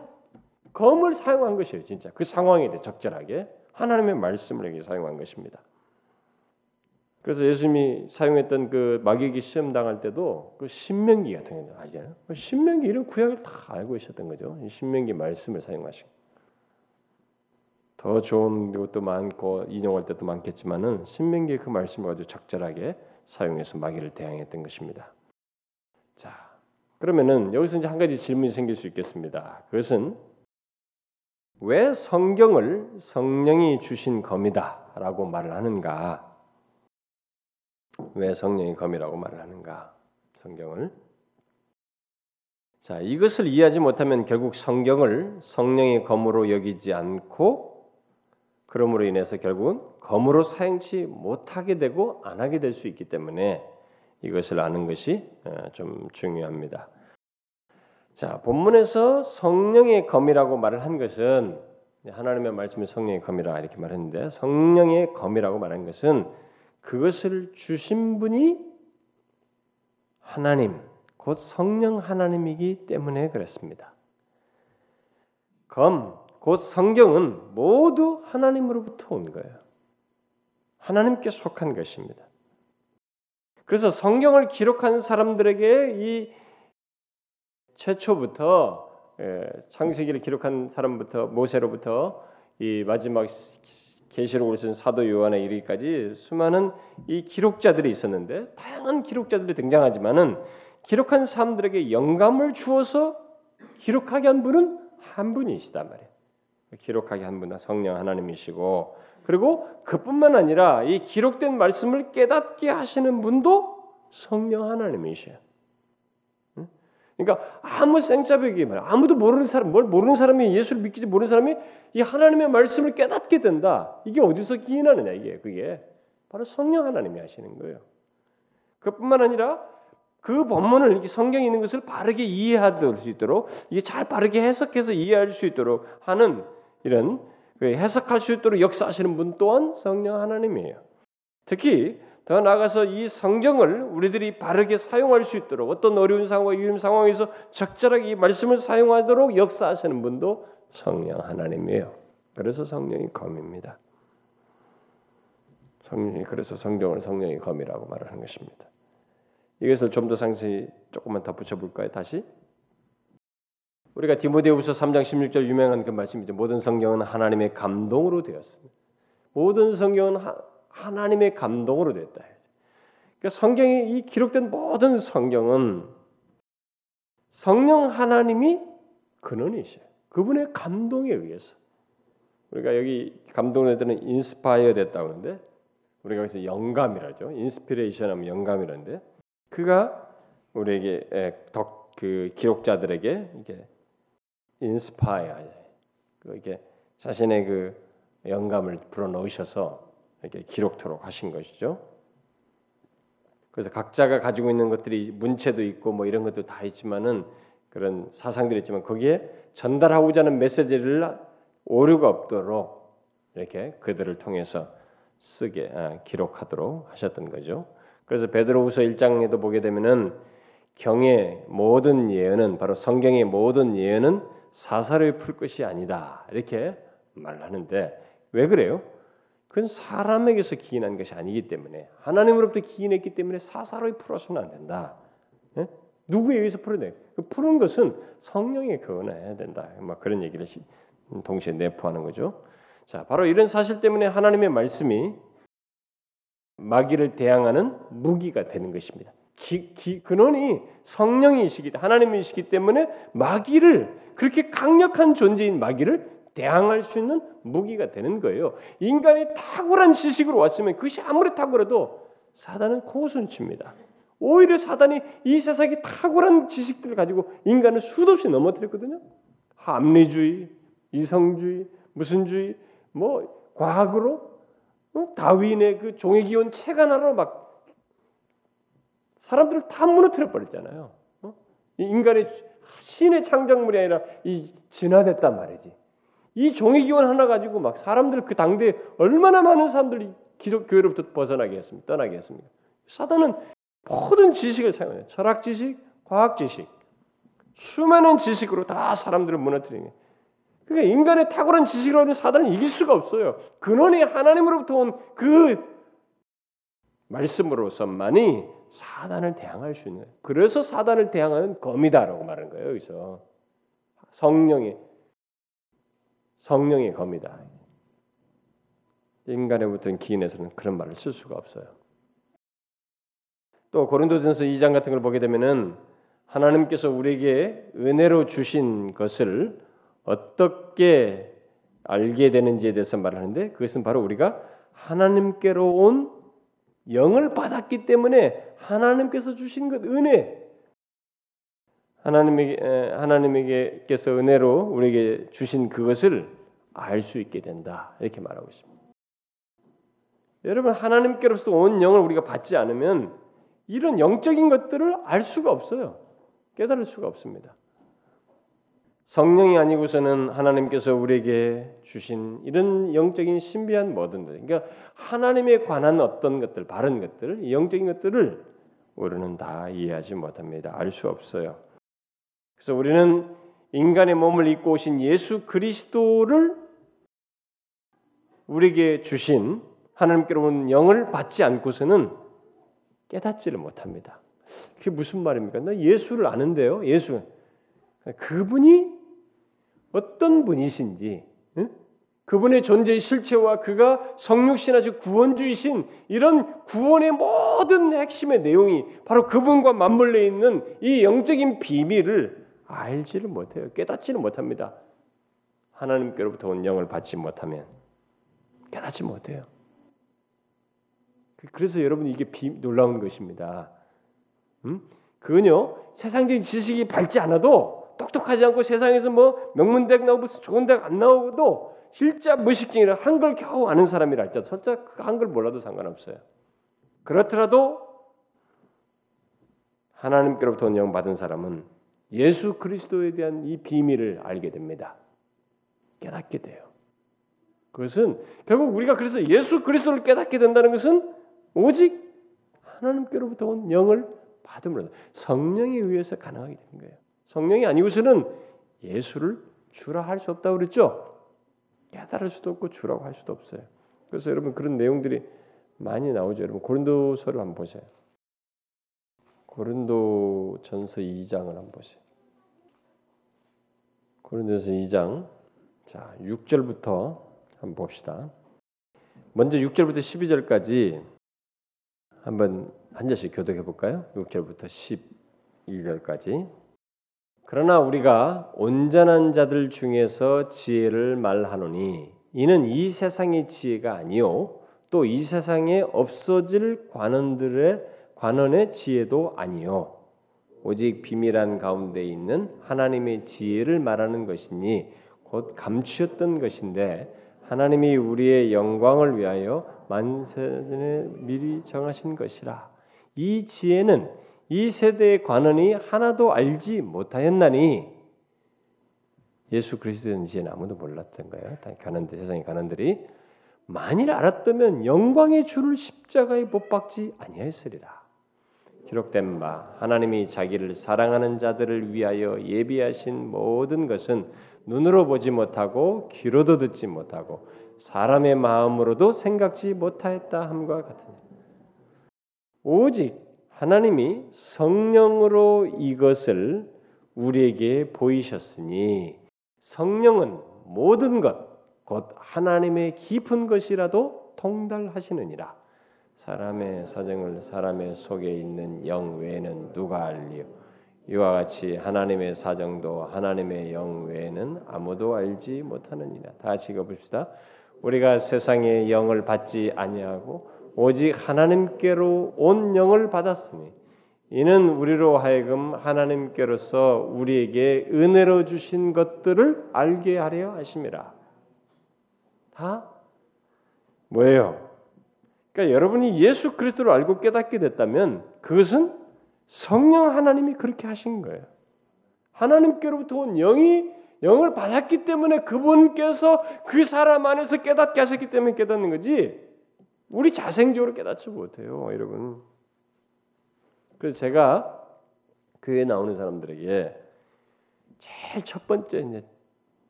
검을 사용한 것이에요, 진짜. 그 상황에 대해 적절하게 하나님의 말씀을 여기 사용한 것입니다. 그래서 예수님이 사용했던 그 마귀기 시험 당할 때도 그 신명기 같은 거 아시잖아요. 그 신명기 이런 구약을 다 알고 있었던 거죠. 신명기 말씀을 사용하신. 더 좋은 것도 많고 인용할 때도 많겠지만은 신명기 그 말씀을 아주 적절하게 사용해서 마귀를 대항했던 것입니다. 자, 그러면은 여기서 이제 한 가지 질문이 생길 수 있겠습니다. 그것은 왜 성경을 성령이 주신 검이다라고 말을 하는가? 왜 성령의 검이라고 말을 하는가? 성경을 자 이것을 이해하지 못하면 결국 성경을 성령의 검으로 여기지 않고 그러므로 인해서 결국은 검으로 사용치 못하게 되고 안 하게 될 수 있기 때문에 이것을 아는 것이 어, 좀 중요합니다. 자 본문에서 성령의 검이라고 말을 한 것은 하나님의 말씀이 성령의 검이라 이렇게 말했는데 성령의 검이라고 말한 것은 그것을 주신 분이 하나님, 곧 성령 하나님이기 때문에 그렇습니다. 검, 곧 성경은 모두 하나님으로부터 온 거예요. 하나님께 속한 것입니다. 그래서 성경을 기록한 사람들에게 이 최초부터 예, 창세기를 기록한 사람부터 모세로부터 이 마지막 계시록을 쓴 사도 요한에 이르기까지 수많은 이 기록자들이 있었는데 다양한 기록자들이 등장하지만은 기록한 사람들에게 영감을 주어서 기록하게 한 분은 한 분이시단 말이에요. 기록하게 한 분은 성령 하나님이시고 그리고 그뿐만 아니라 이 기록된 말씀을 깨닫게 하시는 분도 성령 하나님이셔요. 그러니까 아무 생짜배기 말 아무도 모르는 사람 뭘 모르는 사람이 예수를 믿기지 모르는 사람이 이 하나님의 말씀을 깨닫게 된다. 이게 어디서 기인하느냐 이게 그게 바로 성령 하나님이 하시는 거예요. 그뿐만 아니라 그 본문을 이렇게 성경에 있는 것을 바르게 이해할 수 있도록 이게 잘 바르게 해석해서 이해할 수 있도록 하는 이런 그 해석할 수 있도록 역사하시는 분 또한 성령 하나님이에요. 특히 더 나아가서 이 성경을 우리들이 바르게 사용할 수 있도록 어떤 어려운 상황과 위험 상황에서 적절하게 이 말씀을 사용하도록 역사하시는 분도 성령 하나님이에요. 그래서 성령이 검입니다. 성령이 그래서 성경을 성령의 검이라고 말하는 것입니다. 이것을 좀 더 상세히 조금만 덧붙여 볼까요? 다시 우리가 디모데후서 3장 16절 유명한 그 말씀이죠. 모든 성경은 하나님의 감동으로 되었습니다. 모든 성경은 하 나님의 감동으로 됐다. 그러니까 성경에 이 기록된 모든 성경은 성령 하나님이 근원이셔요. 그분의 감동에 의해서 우리가 여기 감동을 때는 inspire 됐다고 하는데 우리가 여기서 영감이라죠. inspiration 하면 영감이라는데 그가 우리에게 덕 그 기록자들에게 이게 인스파이어 이게 자신의 그 영감을 불어넣으셔서 이렇게 기록토록 하신 것이죠. 그래서 각자가 가지고 있는 것들이 문체도 있고 뭐 이런 것도 다 있지만은 그런 사상들이 있지만 거기에 전달하고자 하는 메시지를 오류가 없도록 이렇게 그들을 통해서 쓰게 아, 기록하도록 하셨던 거죠. 그래서 베드로후서 1장에도 보게 되면은 경의 모든 예언은 바로 성경의 모든 예언은 사사로이 풀 것이 아니다 이렇게 말하는데 왜 그래요? 그건 사람에게서 기인한 것이 아니기 때문에 하나님으로부터 기인했기 때문에 사사로이 풀어서는 안 된다. 예? 누구에 의해서 풀어내? 그 푸는 것은 성령의 거원해야 된다. 막 그런 얘기를 동시에 내포하는 거죠. 자, 바로 이런 사실 때문에 하나님의 말씀이 마귀를 대항하는 무기가 되는 것입니다. 기, 기, 근원이 성령이시기 하나님이시기 때문에 마귀를 그렇게 강력한 존재인 마귀를 대항할 수 있는 무기가 되는 거예요. 인간이 탁월한 지식으로 왔으면 그것이 아무리 탁월해도 사단은 고순칩니다. 오히려 사단이 이 세상에 탁월한 지식들을 가지고 인간을 수도 없이 넘어뜨렸거든요. 합리주의, 이성주의, 무슨 주의, 뭐 과학으로 어? 다윈의 그 종이 기원 책 하나로 막 사람들을 다 무너뜨려 버렸잖아요. 어? 인간의 신의 창작물이 아니라 이 진화됐단 말이지. 이 종이 기원 하나 가지고 막 사람들 그 당대에 얼마나 많은 사람들이 기독 교회로부터 벗어나게 했습니까? 떠나게 했습니까? 사단은 모든 지식을 사용해요. 철학 지식, 과학 지식, 수많은 지식으로 다 사람들을 무너뜨리는 그러니까 인간의 탁월한 지식으로는 사단을 이길 수가 없어요. 근원이 하나님으로부터 온 그 말씀으로서만이 사단을 대항할 수 있는. 그래서 사단을 대항하는 검이다라고 말하는 거예요. 여기서 성령의 성령의 검이다. 인간의 붙은 기인에서는 그런 말을 쓸 수가 없어요. 또 고린도전서 2장 같은 걸 보게 되면은 하나님께서 우리에게 은혜로 주신 것을 어떻게 알게 되는지에 대해서 말하는데 그것은 바로 우리가 하나님께로 온 영을 받았기 때문에 하나님께서 주신 것 은혜 하나님에게 하나님에게께서 은혜로 우리에게 주신 그것을 알 수 있게 된다 이렇게 말하고 있습니다. 여러분 하나님께로서 온 영을 우리가 받지 않으면 이런 영적인 것들을 알 수가 없어요. 깨달을 수가 없습니다. 성령이 아니고서는 하나님께서 우리에게 주신 이런 영적인 신비한 것, 그러니까 하나님에 관한 어떤 것들, 바른 것들, 영적인 것들을 우리는 다 이해하지 못합니다. 알 수 없어요. 그래서 우리는 인간의 몸을 입고 오신 예수 그리스도를 우리에게 주신 하나님께로 온 영을 받지 않고서는 깨닫지를 못합니다. 그게 무슨 말입니까? 나 예수를 아는데요. 예수 그분이 어떤 분이신지 그분의 존재의 실체와 그가 성육신하시 구원주이신 이런 구원의 모든 핵심의 내용이 바로 그분과 맞물려 있는 이 영적인 비밀을 알지를 못해요. 깨닫지를 못합니다. 하나님께로부터 온 영을 받지 못하면 깨닫지 못해요. 그래서 여러분 이게 비, 놀라운 것입니다. 음? 그건요 세상적인 지식이 밝지 않아도 똑똑하지 않고 세상에서 뭐 명문대학 나오고 좋은 대학 안 나오고도 실자 무식증이라 한글 겨우 아는 사람이라 할지라도 설자 그 한글 몰라도 상관없어요. 그렇더라도 하나님께로부터 영 받은 사람은 예수 그리스도에 대한 이 비밀을 알게 됩니다. 깨닫게 돼요. 그것은 결국 우리가 그래서 예수 그리스도를 깨닫게 된다는 것은 오직 하나님께로부터 온 영을 받음으로 성령에 의해서 가능하게 되는 거예요. 성령이 아니고서는 예수를 주라 할 수 없다고 그랬죠. 깨달을 수도 없고 주라고 할 수도 없어요. 그래서 여러분 그런 내용들이 많이 나오죠. 여러분 고린도서를 한번 보세요. 고린도전서 2장을 한번 보세요. 고린도전서 2장 자 6절부터 한번 봅시다. 먼저 6절부터 12절까지 한번 한 절씩 교독해 볼까요? 6절부터 12절까지. 그러나 우리가 온전한 자들 중에서 지혜를 말하노니 이는 이 세상의 지혜가 아니요 또 이 세상에 없어질 관원들의 관원의 지혜도 아니요. 오직 비밀한 가운데 있는 하나님의 지혜를 말하는 것이니 곧 감추었던 것인데 하나님이 우리의 영광을 위하여 만세전에 미리 정하신 것이라. 이 지혜는 이 세대의 관원이 하나도 알지 못하였나니 예수 그리스도의 지혜는 아무도 몰랐던 거예요. 가난들 세상의 가난들이 만일 알았다면 영광의 주를 십자가에 못 박지 아니하였으리라. 기록된 바 하나님이 자기를 사랑하는 자들을 위하여 예비하신 모든 것은 눈으로 보지 못하고 귀로도 듣지 못하고 사람의 마음으로도 생각지 못하였다 함과 같으니 오직 하나님이 성령으로 이것을 우리에게 보이셨으니 성령은 모든 것, 곧 하나님의 깊은 것이라도 통달하시느니라. 사람의 사정을 사람의 속에 있는 영 외에는 누가 알리요? 이와 같이 하나님의 사정도 하나님의 영 외에는 아무도 알지 못하느니라. 다시 읽어봅시다. 우리가 세상의 영을 받지 아니하고 오직 하나님께로 온 영을 받았으니 이는 우리로 하여금 하나님께로서 우리에게 은혜로 주신 것들을 알게 하려 하심이라. 다 뭐예요? 그러니까 여러분이 예수 그리스도를 알고 깨닫게 됐다면 그것은 성령 하나님이 그렇게 하신 거예요. 하나님께로부터 온 영이 영을 받았기 때문에 그분께서 그 사람 안에서 깨닫게 하셨기 때문에 깨닫는 거지. 우리 자생적으로 깨닫지 못해요, 여러분. 그래서 제가 교회 나오는 사람들에게 제일 첫 번째 이제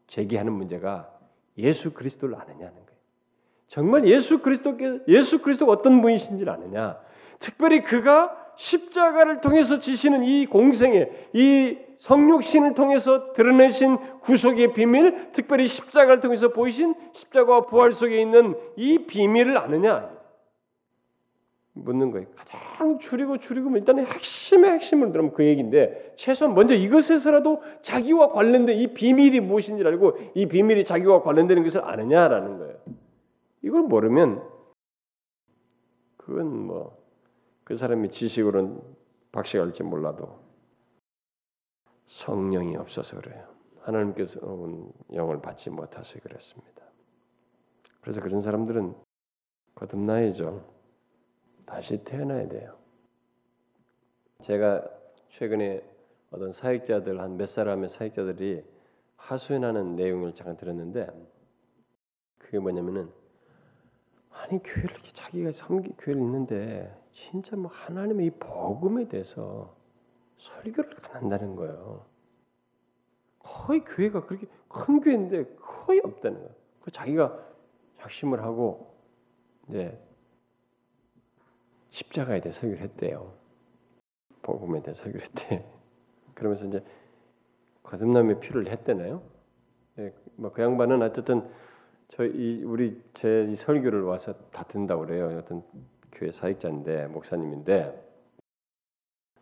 제기하는 문제가 예수 그리스도를 아느냐는 거예요. 정말 예수 그리스도께 예수 그리스도가 어떤 분이신지를 아느냐. 특별히 그가 십자가를 통해서 지시는 이 공생의 이 성육신을 통해서 드러내신 구속의 비밀, 특별히 십자가를 통해서 보이신 십자가와 부활 속에 있는 이 비밀을 아느냐? 묻는 거예요. 가장 줄이고 줄이고 일단은 핵심의 핵심을 들으면 그 얘기인데 최소한 먼저 이것에서라도 자기와 관련된 이 비밀이 무엇인지 알고 이 비밀이 자기와 관련되는 것을 아느냐라는 거예요. 이걸 모르면 그건 뭐 그 사람이 지식으로는 박식할지 몰라도 성령이 없어서 그래요. 하나님께서 온 영을 받지 못해서 그랬습니다. 그래서 그런 사람들은 거듭나야죠. 다시 태어나야 돼요. 제가 최근에 어떤 사역자들 한 몇 사람의 사역자들이 하소연하는 내용을 잠깐 들었는데 그게 뭐냐면은 아니 교회를 이렇게 자기가 섬기 교회를 있는데 진짜 뭐 하나님의 이 복음에 대해서 설교를 안 한다는 거예요. 거의 교회가 그렇게 큰 교회인데 거의 없다는 거예요. 그 자기가 작심을 하고 이제 십자가에 대해 설교를 했대요. 복음에 대해 설교를 했대. *laughs* 그러면서 이제 거듭남의 피를 했대나요? 예, 뭐그 양반은 어쨌든 저이 우리 제 설교를 와서 다 듣는다고 그래요. 어떤 교회 사역자인데 목사님인데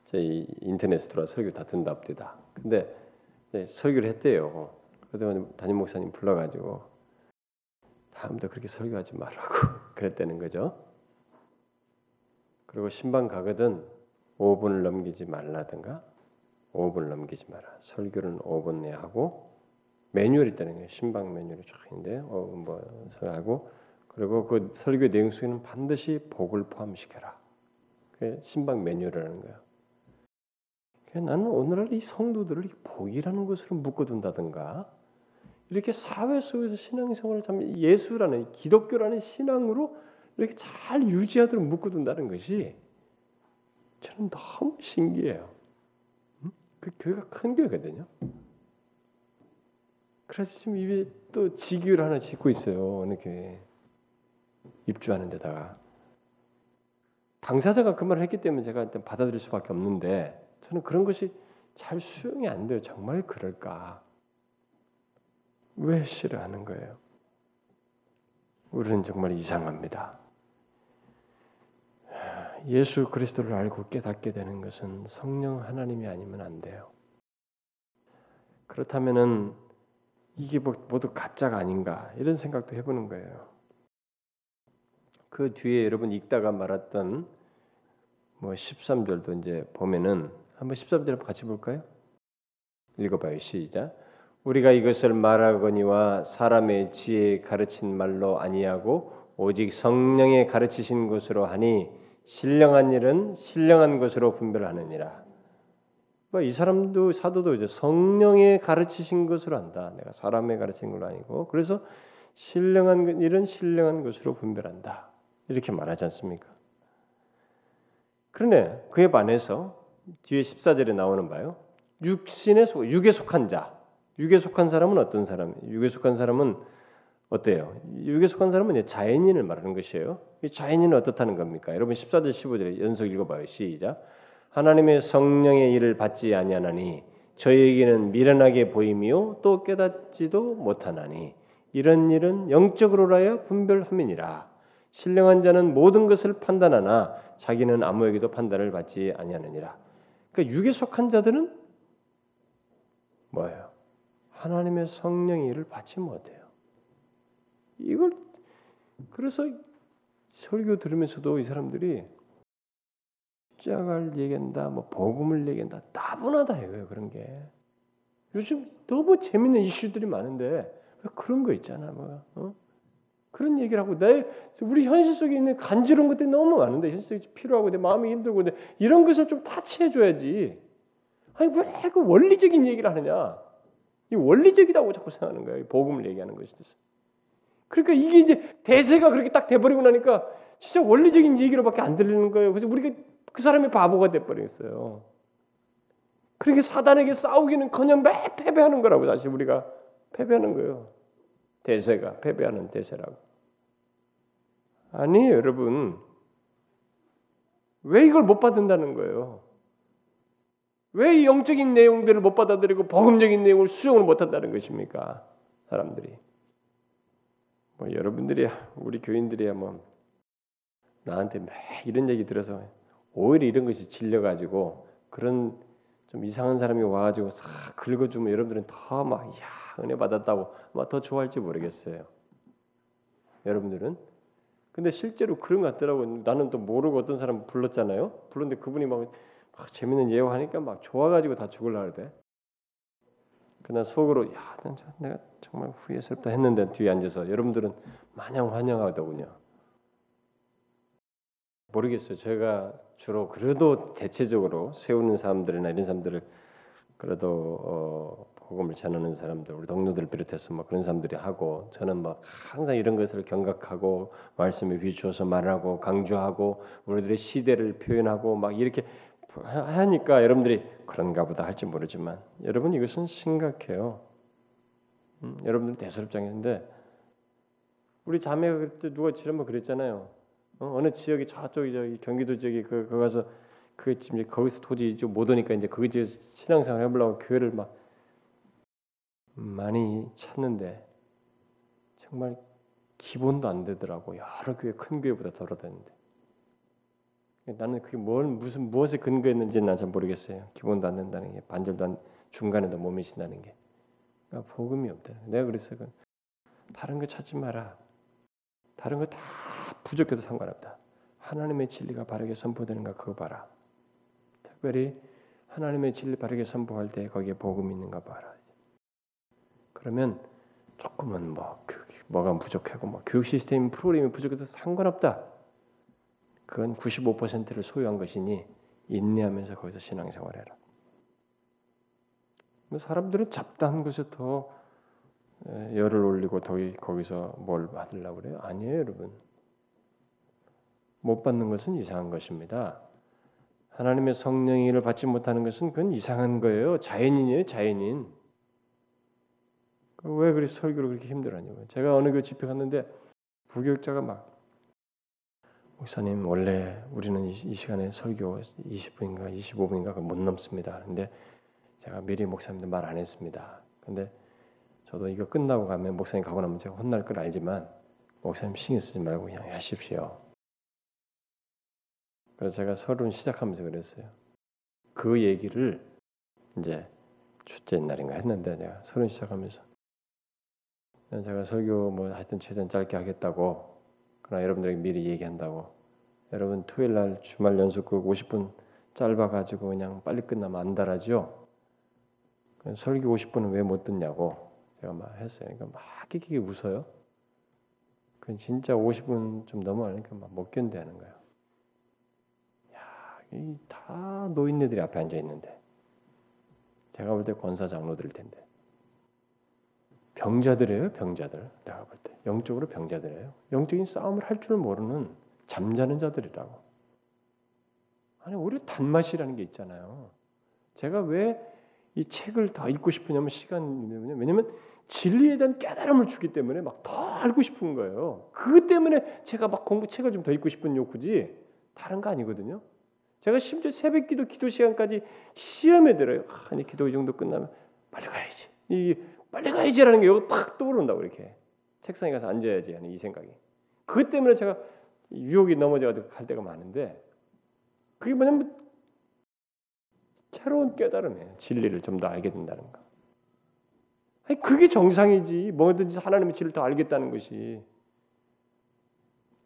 저희 인터넷에 들어와 설교 다 듣는답니다. 근데 설교를 했대요. 그동안 담임 목사님 불러가지고 다음부터 그렇게 설교하지 말라고 *laughs* 그랬다는 거죠. 그리고 신방 가거든 5분을 넘기지 말라든가 5분을 넘기지 마라. 설교는 5분 내에 하고 매뉴얼이 있다는 거예요. 신방 매뉴얼이 쫙 있는데 어, 뭐 하고 그리고 그 설교 내용 속에는 반드시 복을 포함시켜라. 그게 신방 매뉴얼이라는 거예요. 나는 오늘날 이 성도들을 복이라는 것으로 묶어둔다든가 이렇게 사회 속에서 신앙생활을 참 예수라는 기독교라는 신앙으로 이렇게 잘 유지하도록 묶어둔다는 것이 저는 너무 신기해요. 그 교회가 큰 교회거든요. 그래서 지금 입에 또 지교를 하나 짓고 있어요. 어느 교회 입주하는 데다가 당사자가 그 말을 했기 때문에 제가 일단 받아들일 수밖에 없는데 저는 그런 것이 잘 수용이 안 돼요. 정말 그럴까? 왜 싫어하는 거예요? 우리는 정말 이상합니다. 예수 그리스도를 알고 깨닫게 되는 것은 성령 하나님이 아니면 안 돼요. 그렇다면은 이게 뭐 모두 가짜가 아닌가 이런 생각도 해보는 거예요. 그 뒤에 여러분 읽다가 말았던 뭐 13절도 이제 보면은 한번 13절 같이 볼까요? 읽어봐요. 시작. 우리가 이것을 말하거니와 사람의 지혜 가르친 말로 아니하고 오직 성령의 가르치신 것으로 하니 신령한 일은 신령한 것으로 분별하느니라. 뭐이 사람도 사도도 이제 성령의 가르치신 것으로 한다. 내가 사람의 가르친 건 아니고 그래서 신령한 일은 신령한 것으로 분별한다. 이렇게 말하지 않습니까? 그러네 그에 반해서 뒤에 14절에 나오는 바요. 육신에 속 육에 속한 자. 육에 속한 사람은 어떤 사람? 육에 속한 사람은 어때요? 육에 속한 사람은 자연인을 말하는 것이에요. 자연인은 어떻다는 겁니까? 여러분 14절 15절에 연속 읽어봐요. 시작. 하나님의 성령의 일을 받지 아니하나니 저희에게는 미련하게 보임이요 또 깨닫지도 못하나니 이런 일은 영적으로라야 분별함이니라. 신령한 자는 모든 것을 판단하나 자기는 아무에게도 판단을 받지 아니하느니라. 그러니까 육에 속한 자들은 뭐예요? 하나님의 성령의 일을 받지 못해요. 이걸 그래서 설교 들으면서도 이 사람들이 십자가를 얘기한다, 뭐 복음을 얘기한다, 따분하다 이거예요 그런 게. 요즘 너무 재밌는 이슈들이 많은데 왜 그런 거 있잖아, 뭐 어? 그런 얘기를 하고 내 우리 현실 속에 있는 간지러운 것들이 너무 많은데 현실 속에 필요하고 내 마음이 힘들고 근데 이런 것을 좀 타치해 줘야지. 아니 왜 그 원리적인 얘기를 하느냐? 이 원리적이라고 자꾸 생각하는 거예요. 복음을 얘기하는 것이 돼서. 그러니까 이게 이제 대세가 그렇게 딱 돼버리고 나니까 진짜 원리적인 얘기로밖에 안 들리는 거예요. 그래서 우리가 그 사람이 바보가 돼버렸어요. 그렇게 사단에게 싸우기는 그냥 매 패배하는 거라고 사실 우리가 패배하는 거예요. 대세가 패배하는 대세라고. 아니 여러분 왜 이걸 못 받는다는 거예요? 왜 영적인 내용들을 못 받아들이고 복음적인 내용을 수용을 못 한다는 것입니까? 사람들이. 뭐 여러분들이 우리 교인들이야 뭐 나한테 매 이런 얘기 들어서 오히려 이런 것이 질려 가지고 그런 좀 이상한 사람이 와가지고 싹 긁어주면 여러분들은 더 막 야 은혜 받았다고 막 더 좋아할지 모르겠어요. 여러분들은 근데 실제로 그런 것 같더라고. 나는 또 모르고 어떤 사람 불렀잖아요. 불렀는데 그분이 막, 막 재밌는 예화 하니까 막 좋아가지고 다 죽을라 그래. 그날 속으로 야, 내가 정말 후회스럽다 했는데 뒤에 앉아서 여러분들은 마냥 환영하더군요. 모르겠어요. 제가 주로 그래도 대체적으로 세우는 사람들이나 이런 사람들을 그래도 어, 복음을 전하는 사람들, 우리 동료들 비롯해서 뭐 그런 사람들이 하고 저는 막 항상 이런 것을 경각하고 말씀에 비추어서 말하고 강조하고 우리들의 시대를 표현하고 막 이렇게 하니까 여러분들이 그런가 보다 할지 모르지만 여러분 이것은 심각해요. 음, 여러분들 대수롭장인데 우리 자매 그때 누가 지난번 그랬잖아요. 어, 느 지역이 저쪽이 저기 경기도 지역이 그, 그 가서 그 지금 거기서 도저히 못 오니까 이제 거기 지 신앙생활 해보려고 교회를 막 많이 찾는데 정말 기본도 안 되더라고 여러 교회 큰 교회보다 덜어다는데 나는 그게 뭘 무슨 무엇에 근거했는지는 난잘 모르겠어요. 기본도 안 된다는 게 반절도 안 중간에도 못 미친다는 게 그러니까 복음이 없다. 내가 그랬어 그 다른 거 찾지 마라. 다른 거 다 부족해도 상관없다. 하나님의 진리가 바르게 선포되는가 그거 봐라. 특별히 하나님의 진리 바르게 선포할 때 거기에 복음 있는가 봐라. 그러면 조금은 뭐 뭐가 부족하고 뭐 교육 시스템 프로그램이 부족해도 상관없다. 그건 95%를 소유한 것이니 인내하면서 거기서 신앙생활해라. 사람들은 잡다한 것에 더 열을 올리고 더 거기서 뭘 받으려고 그래요? 아니에요, 여러분. 못 받는 것은 이상한 것입니다. 하나님의 성령의 를 받지 못하는 것은 그건 이상한 거예요. 자연인이에요, 자연인. 왜 그리 설교를 그렇게 힘들어하냐고요. 제가 어느 교 집회 갔는데 부교육자가 막 목사님 원래 우리는 이, 시간에 설교 20분인가 25분인가 못 넘습니다. 근데 제가 미리 목사님들 말 안 했습니다. 근데 저도 이거 끝나고 가면 목사님 가고 나면 제가 혼날 걸 알지만 목사님 신경 쓰지 말고 그냥 하십시오. 그래서 제가 서론 시작하면서 그랬어요. 그 얘기를 이제 축제 날인가 했는데 내가 서론 시작하면서 제가 설교 뭐 하여튼 최대한 짧게 하겠다고 그러나 여러분들에게 미리 얘기한다고 여러분 토요일 날 주말 연속극 50분 짧아 가지고 그냥 빨리 끝나면 안 달아죠. 설교 50분은 왜 못 듣냐고 제가 막 했어요. 그러니까 막 끼끼 웃어요. 그 진짜 50분 좀 넘어가니까 막 못 견뎌하는 거예요. 다 노인네들이 앞에 앉아 있는데 제가 볼 때 권사 장로들 텐데 병자들이에요, 병자들. 내가 볼 때 영적으로 병자들이에요. 영적인 싸움을 할 줄 모르는 잠자는 자들이라고. 아니 오히려 단맛이라는 게 있잖아요. 제가 왜 이 책을 더 읽고 싶으냐면 시간이 왜냐면 진리에 대한 깨달음을 주기 때문에 막 더 알고 싶은 거예요. 그 때문에 제가 막 공부 책을 좀 더 읽고 싶은 욕구지 다른 거 아니거든요. 제가 심지어 새벽기도 기도 시간까지 시험에 들어요. 아니 기도 이 정도 끝나면 빨리 가야지. 이 빨리 가야지라는 게 여기 팍 떠오른다고 이렇게 책상에 가서 앉아야지 하는 이 생각이. 그것 때문에 제가 유혹이 넘어져가지고 갈 때가 많은데 그게 뭐냐면 새로운 깨달음이에요. 진리를 좀 더 알게 된다는 거. 아니 그게 정상이지. 뭐든지 하나님의 진리를 더 알겠다는 것이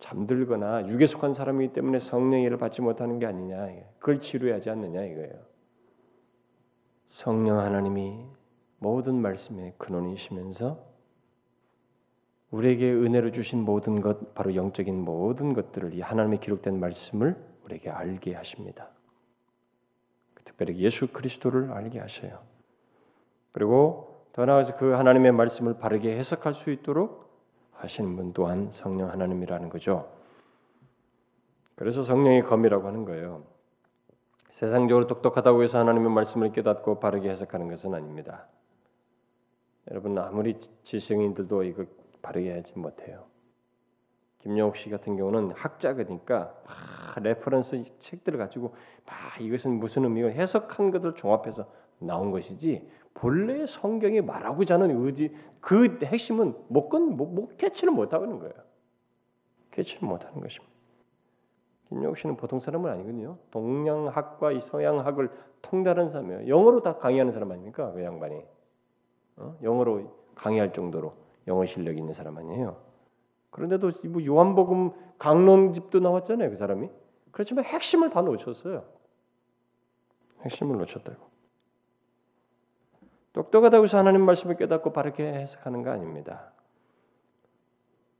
잠들거나 육에 속한 사람이기 때문에 성령의 를 받지 못하는 게 아니냐. 그걸 치료하지 않느냐 이거예요. 성령 하나님이 모든 말씀의 근원이시면서 우리에게 은혜로 주신 모든 것, 바로 영적인 모든 것들을 이 하나님의 기록된 말씀을 우리에게 알게 하십니다. 특별히 예수 그리스도를 알게 하셔요. 그리고 더 나아가서 그 하나님의 말씀을 바르게 해석할 수 있도록 하시는 분 또한 성령 하나님이라는 거죠. 그래서 성령의 검이라고 하는 거예요. 세상적으로 똑똑하다고 해서 하나님의 말씀을 깨닫고 바르게 해석하는 것은 아닙니다. 여러분 아무리 지성인들도 이거 바르게 하지 못해요. 김영옥 씨 같은 경우는 학자거니까 막 reference 책들을 가지고 막 이것은 무슨 의미가 해석한 것을 종합해서 나온 것이지 본래 성경이 말하고자 하는 의지 그 핵심은 못건 못, 못 캐치를 못 하는 거예요. 캐치를 못 하는 것입니다. 김영욱 씨는 보통 사람은 아니거든요. 동양학과 이 서양학을 통달한 사람이에요. 영어로 다 강의하는 사람 아닙니까? 그 양반이 어? 영어로 강의할 정도로 영어 실력이 있는 사람 아니에요. 그런데도 뭐 요한복음 강론집도 나왔잖아요, 그 사람이. 그렇지만 핵심을 다 놓쳤어요. 핵심을 놓쳤다고. 똑똑하다고 해서 하나님 말씀을 깨닫고 바르게 해석하는 거 아닙니다.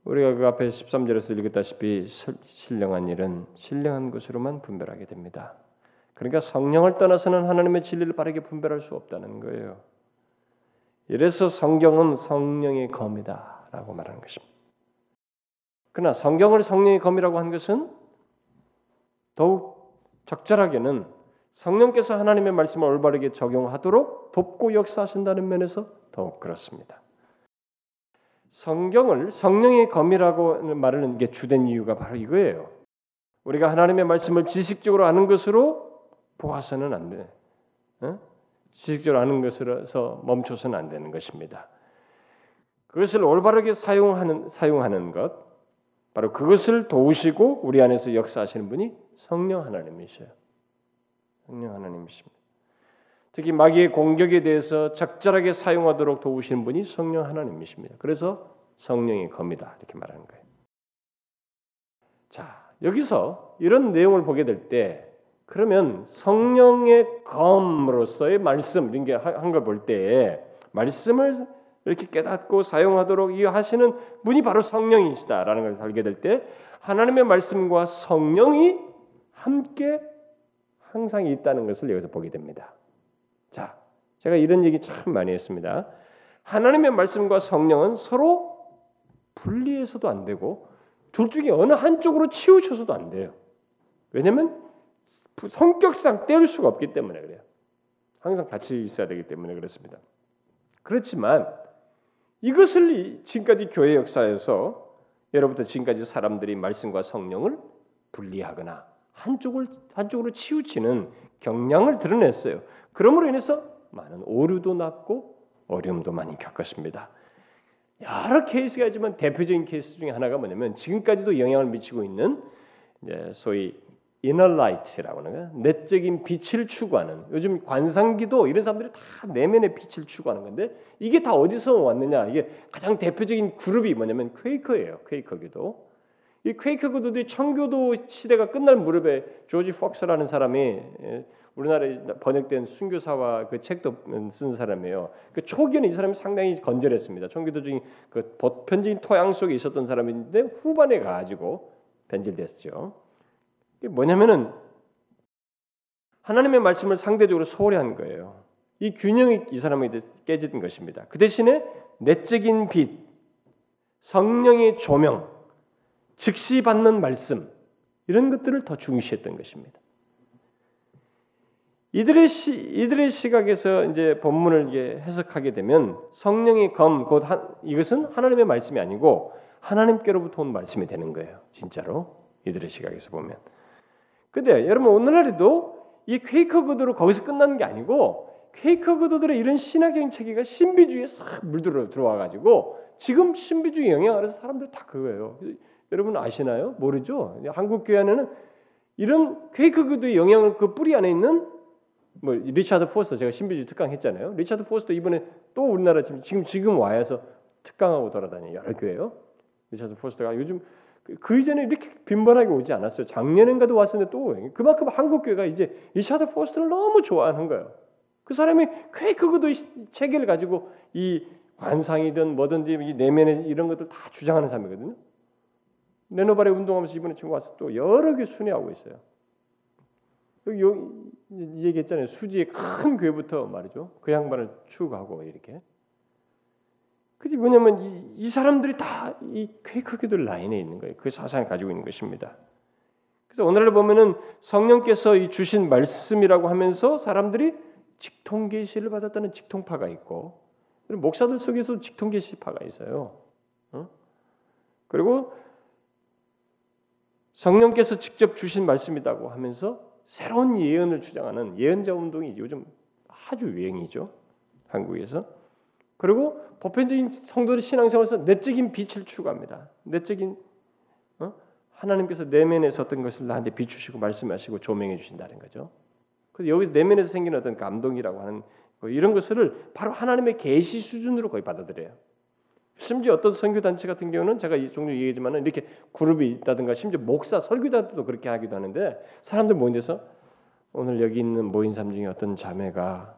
우리가 그 앞에 13절에서 읽었다시피 신령한 일은 신령한 것으로만 분별하게 됩니다. 그러니까 성령을 떠나서는 하나님의 진리를 바르게 분별할 수 없다는 거예요. 이래서 성경은 성령의 검이다라고 말하는 것입니다. 그러나 성경을 성령의 검이라고 한 것은 더욱 적절하게는 성령께서 하나님의 말씀을 올바르게 적용하도록 돕고 역사하신다는 면에서 더욱 그렇습니다. 성경을 성령의 검이라고 말하는 게 주된 이유가 바로 이거예요. 우리가 하나님의 말씀을 지식적으로 아는 것으로 보아서는 안 돼. 어? 지식적으로 아는 것으로서 멈춰서는 안 되는 것입니다. 그것을 올바르게 사용하는 사용하는 것, 바로 그것을 도우시고 우리 안에서 역사하시는 분이 성령 하나님이셔요. 성령 하나님이십니다. 특히 마귀의 공격에 대해서 적절하게 사용하도록 도우시는 분이 성령 하나님이십니다. 그래서 성령의 검이다 이렇게 말하는 거예요. 자 여기서 이런 내용을 보게 될 때 그러면 성령의 검으로서의 말씀 이런 게 한 걸 볼 때 말씀을 이렇게 깨닫고 사용하도록 이 하시는 분이 바로 성령이시다라는 걸 알게 될 때 하나님의 말씀과 성령이 함께 항상 있다는 것을 여기서 보게 됩니다. 자, 제가 이런 얘기 참 많이 했습니다. 하나님의 말씀과 성령은 서로 분리해서도 안 되고 둘 중에 어느 한쪽으로 치우쳐서도 안 돼요. 왜냐하면 성격상 떼울 수가 없기 때문에 그래요. 항상 같이 있어야 되기 때문에 그렇습니다. 그렇지만 이것을 지금까지 교회 역사에서 여러분부터 지금까지 사람들이 말씀과 성령을 분리하거나 한쪽을 한쪽으로 치우치는 경향을 드러냈어요. 그러므로 인해서 많은 오류도 났고 어려움도 많이 겪었습니다. 여러 케이스가 있지만 대표적인 케이스 중에 하나가 뭐냐면 지금까지도 영향을 미치고 있는 소위 inner light라고 하는 거야. 내적인 빛을 추구하는 요즘 관상기도 이런 사람들이 다 내면의 빛을 추구하는 건데 이게 다 어디서 왔느냐? 이게 가장 대표적인 그룹이 뭐냐면 퀘이커예요. 퀘이커기도. 이 퀘이커 구도들이 청교도 시대가 끝날 무렵에 조지 폭스라는 사람이 예, 우리나라에 번역된 순교사와 그 책도 쓴 사람이에요. 그 초기에는 이 사람이 상당히 건절했습니다. 청교도 중에 그 보편적인 토양 속에 있었던 사람인데 후반에 가지고 변질됐죠. 이게 뭐냐면은 하나님의 말씀을 상대적으로 소홀히 한 거예요. 이 균형이 이 사람에게 깨진 것입니다. 그 대신에 내적인 빛, 성령의 조명, 즉시 받는 말씀 이런 것들을 더 중시했던 것입니다. 이들의 시, 이들의 시각에서 이제 본문을 이게 해석하게 되면 성령의 검, 곧 한, 이것은 하나님의 말씀이 아니고 하나님께로부터 온 말씀이 되는 거예요. 진짜로 이들의 시각에서 보면. 근데 여러분 오늘날에도 이 퀘이커 교도로 거기서 끝나는 게 아니고 퀘이커 교도들의 이런 신학적인 체계가 신비주의에 싹 물들어 들어와 가지고 지금 신비주의 영향 아래서 사람들 다 그거예요. 여러분 아시나요? 모르죠? 한국 교회 안에는 이런 퀘이커 교도의 영향을 그 뿌리 안에 있는 뭐 리차드 포스터 제가 신비주의 특강 했잖아요. 리차드 포스터 이번에 또 우리나라 지금 지금 지금 와서 특강하고 돌아다니 여러 교회요. 리차드 포스터가 요즘 그, 그 이전에 이렇게 빈번하게 오지 않았어요. 작년인가도 왔었는데 또 그만큼 한국 교회가 이제 리차드 포스터를 너무 좋아하는 거예요. 그 사람이 꽤 그것도 체계를 가지고 이 관상이든 뭐든지 이 내면의 이런 것들 다 주장하는 사람이거든요. 레노바레 운동하면서 이번에 지금 와서 또 여러 개 순회하고 있어요. 여기 얘기했잖아요. 수지의 큰 교회부터 말이죠. 그 양반을 추구하고 이렇게. 그게 뭐냐면 이, 이 사람들이 다 이 퀘이크교들 라인에 있는 거예요. 그 사상을 가지고 있는 것입니다. 그래서 오늘날 보면은 성령께서 이 주신 말씀이라고 하면서 사람들이 직통 계시를 받았다는 직통파가 있고 목사들 속에서 직통 계시파가 있어요. 어? 그리고 성령께서 직접 주신 말씀이라고 하면서 새로운 예언을 주장하는 예언자 운동이 요즘 아주 유행이죠. 한국에서. 그리고 보편적인 성도의 신앙생활에서 내적인 빛을 추구합니다. 내적인 어? 하나님께서 내면에서 어떤 것을 나한테 비추시고 말씀하시고 조명해 주신다는 거죠. 그래서 여기서 내면에서 생기는 어떤 감동이라고 하는 뭐 이런 것을 바로 하나님의 계시 수준으로 거의 받아들여요. 심지어 어떤 선교 단체 같은 경우는 제가 이 종류 얘기했지만은 이렇게 그룹이 있다든가 심지어 목사 설교자도 그렇게 하기도 하는데 사람들 모인 데서 오늘 여기 있는 모인 사람 중에 어떤 자매가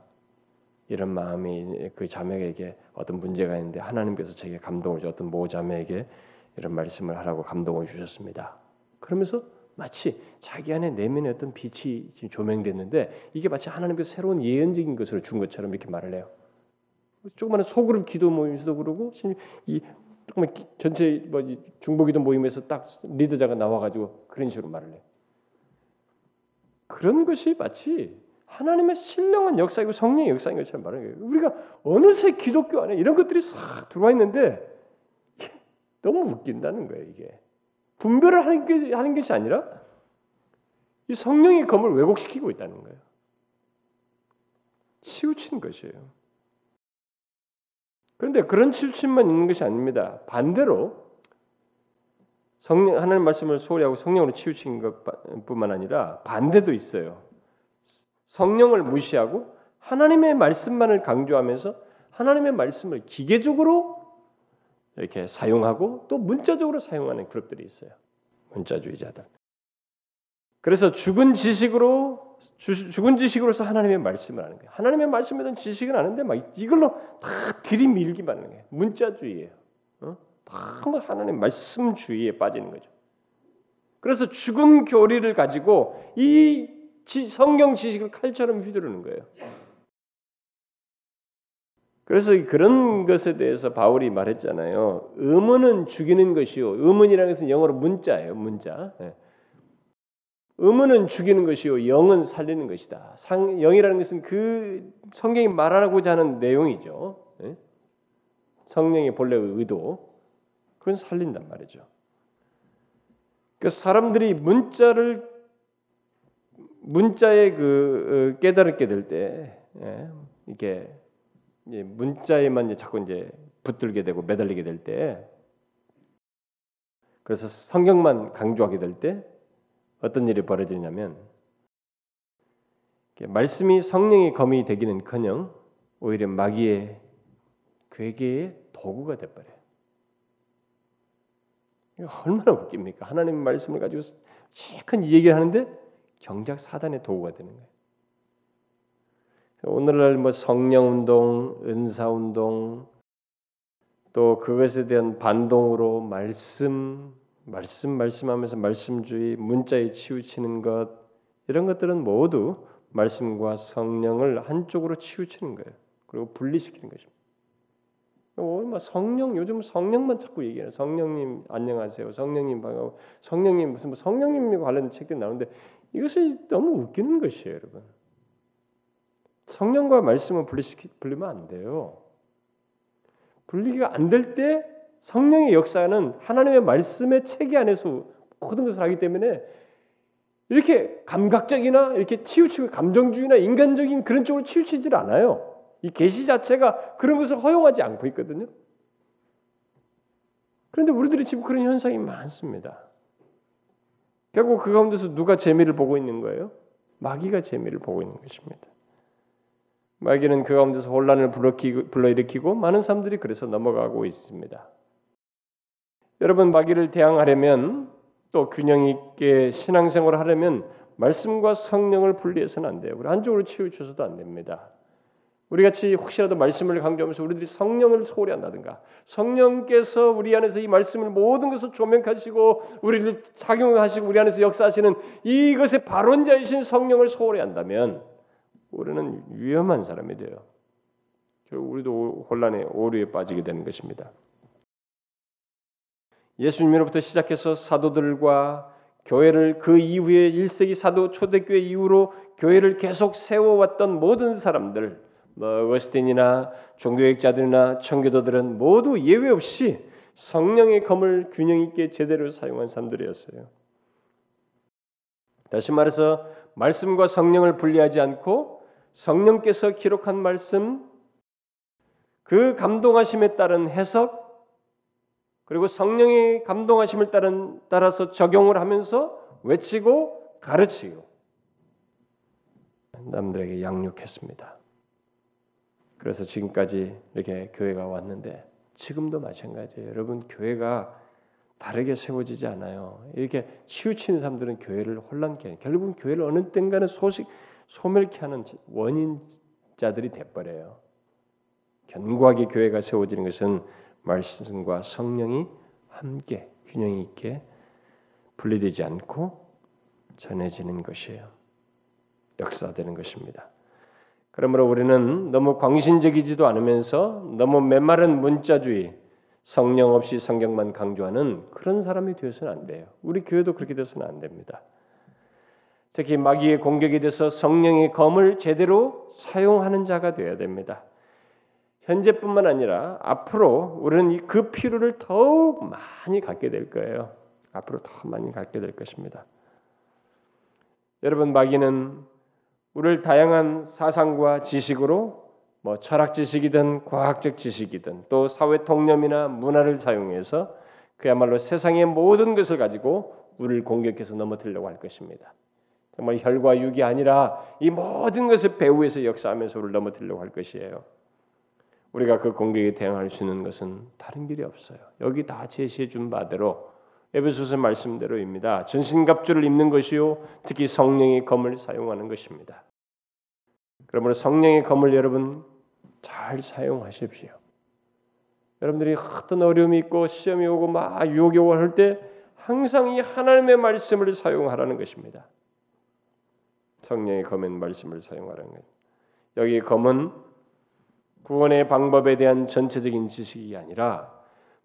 이런 마음이 그 자매에게 어떤 문제가 있는데 하나님께서 제게 감동을 줘 어떤 모 자매에게 이런 말씀을 하라고 감동을 주셨습니다. 그러면서 마치 자기 안에 내면에 어떤 빛이 지금 조명됐는데 이게 마치 하나님께서 새로운 예언적인 것을 준 것처럼 이렇게 말을 해요. 조그마한 소그룹 기도 모임에서도 그러고 이 조그만 전체 뭐 중보기도 모임에서 딱 리더자가 나와가지고 그런 식으로 말을 해요. 그런 것이 마치 하나님의 신령한 역사이고 성령의 역사인 것처럼 말하는 거예요. 우리가 어느새 기독교 안에 이런 것들이 싹 들어와 있는데 너무 웃긴다는 거예요. 이게 분별을 하는, 게, 하는 것이 아니라 이 성령의 검을 왜곡시키고 있다는 거예요. 치우친 것이에요. 그런데 그런 치우침만 있는 것이 아닙니다. 반대로 성령 하나님 말씀을 소홀히 하고 성령으로 치우친 것뿐만 아니라 반대도 있어요. 성령을 무시하고 하나님의 말씀만을 강조하면서 하나님의 말씀을 기계적으로 이렇게 사용하고 또 문자적으로 사용하는 그룹들이 있어요. 문자주의자들. 그래서 죽은 지식으로 죽은 지식으로서 하나님의 말씀을 하는 거예요. 하나님의 말씀에 대한 지식은 아는데 막 이걸로 다 들이밀기만 하는 거예요. 문자주의예요. 어? 다 하나님 말씀주의에 빠지는 거죠. 그래서 죽은 교리를 가지고 이 성경 지식을 칼처럼 휘두르는 거예요. 그래서 그런 것에 대해서 바울이 말했잖아요. 의문은 죽이는 것이요. 의문이라는 것은 영어로 문자예요. 문자. 예. 의문은 죽이는 것이요. 영은 살리는 것이다. 상, 영이라는 것은 그 성경이 말하고자 하는 내용이죠. 예. 성령의 본래 의도. 그건 살린단 말이죠. 그 사람들이 문자를 문자에 그 어, 깨달게 될때 예, 이게 문자에만 자꾸 이제 붙들게 되고 매달리게 될 때, 그래서 성경만 강조하게 될 때 어떤 일이 벌어지냐면 말씀이 성령의 검이 되기는커녕 오히려 마귀의 괴계의 도구가 돼버려요. 얼마나 웃깁니까? 하나님 말씀을 가지고 큰 얘기를 하는데 정작 사단의 도구가 되는 거예요. 오늘날 뭐 성령 운동, 은사 운동 또 그것에 대한 반동으로 말씀 말씀 말씀하면서 말씀주의 문자에 치우치는 것 이런 것들은 모두 말씀과 성령을 한쪽으로 치우치는 거예요. 그리고 분리시키는 것입니다. 어, 뭐 성령 요즘 성령만 자꾸 얘기해요. 성령님 안녕하세요. 성령님 반가워. 성령님 무슨 뭐 성령님 관련 책들 나오는데 이것이 너무 웃기는 것이에요, 여러분. 성령과 말씀을 분리시키 분리면 안 돼요. 분리가 안 될 때 성령의 역사는 하나님의 말씀의 체계 안에서 모든 것을 하기 때문에 이렇게 감각적이나 이렇게 치우치고 감정주의나 인간적인 그런 쪽으로 치우치질 않아요. 이 계시 자체가 그런 것을 허용하지 않고 있거든요. 그런데 우리들이 지금 그런 현상이 많습니다. 결국 그 가운데서 누가 재미를 보고 있는 거예요? 마귀가 재미를 보고 있는 것입니다. 마귀는 그 가운데서 혼란을 불러일으키고 많은 사람들이 그래서 넘어가고 있습니다. 여러분 마귀를 대항하려면 또 균형 있게 신앙생활을 하려면 말씀과 성령을 분리해서는 안 돼요. 우리 한쪽으로 치우쳐서도 안 됩니다. 우리 같이 혹시라도 말씀을 강조하면서 우리들이 성령을 소홀히 한다든가 성령께서 우리 안에서 이 말씀을 모든 것을 조명하시고 우리를 작용하시고 우리 안에서 역사하시는 이것의 발원자이신 성령을 소홀히 한다면 우리는 위험한 사람이 돼요. 결국 우리도 혼란의 오류에 빠지게 되는 것입니다. 예수님으로부터 시작해서 사도들과 교회를 그 이후에 1세기 사도 초대교회 이후로 교회를 계속 세워왔던 모든 사람들, 뭐 어거스틴이나 종교학자들이나 청교도들은 모두 예외 없이 성령의 검을 균형 있게 제대로 사용한 사람들이었어요. 다시 말해서 말씀과 성령을 분리하지 않고 성령께서 기록한 말씀, 그 감동하심에 따른 해석, 그리고 성령의 감동하심을 따른 따라서 적용을 하면서 외치고 가르치고 남들에게 양육했습니다. 그래서 지금까지 이렇게 교회가 왔는데 지금도 마찬가지예요. 여러분 교회가 다르게 세워지지 않아요. 이렇게 치우치는 사람들은 교회를 혼란케 해요. 결국은 교회를 어느 땐가는 소식 소멸케 하는 원인자들이 돼버려요. 견고하게 교회가 세워지는 것은 말씀과 성령이 함께 균형 있게 분리되지 않고 전해지는 것이에요. 역사되는 것입니다. 그러므로 우리는 너무 광신적이지도 않으면서 너무 메마른 문자주의, 성령 없이 성경만 강조하는 그런 사람이 되어서는 안 돼요. 우리 교회도 그렇게 돼서는 안 됩니다. 특히 마귀의 공격에 대해서 성령의 검을 제대로 사용하는 자가 되어야 됩니다. 현재뿐만 아니라 앞으로 우리는 그 필요를 더욱 많이 갖게 될 거예요. 앞으로 더 많이 갖게 될 것입니다. 여러분 마귀는 우리를 다양한 사상과 지식으로 뭐 철학 지식이든 과학적 지식이든 또 사회 통념이나 문화를 사용해서 그야말로 세상의 모든 것을 가지고 우리를 공격해서 넘어뜨리려고 할 것입니다. 정말 혈과 육이 아니라 이 모든 것을 배후에서 역사하면서 우리를 넘어뜨리려고 할 것이에요. 우리가 그 공격에 대응할 수 있는 것은 다른 길이 없어요. 여기 다 제시해 준 바대로 에베소서 말씀대로입니다. 전신갑주를 입는 것이요 특히 성령의 검을 사용하는 것입니다. 그러므로 성령의 검을 여러분 잘 사용하십시오. 여러분들이 어떤 어려움이 있고 시험이 오고 막 유혹이 오고 할 때 항상 이 하나님의 말씀을 사용하라는 것입니다. 성령의 검은 말씀을 사용하라는 것. 여기 검은 구원의 방법에 대한 전체적인 지식이 아니라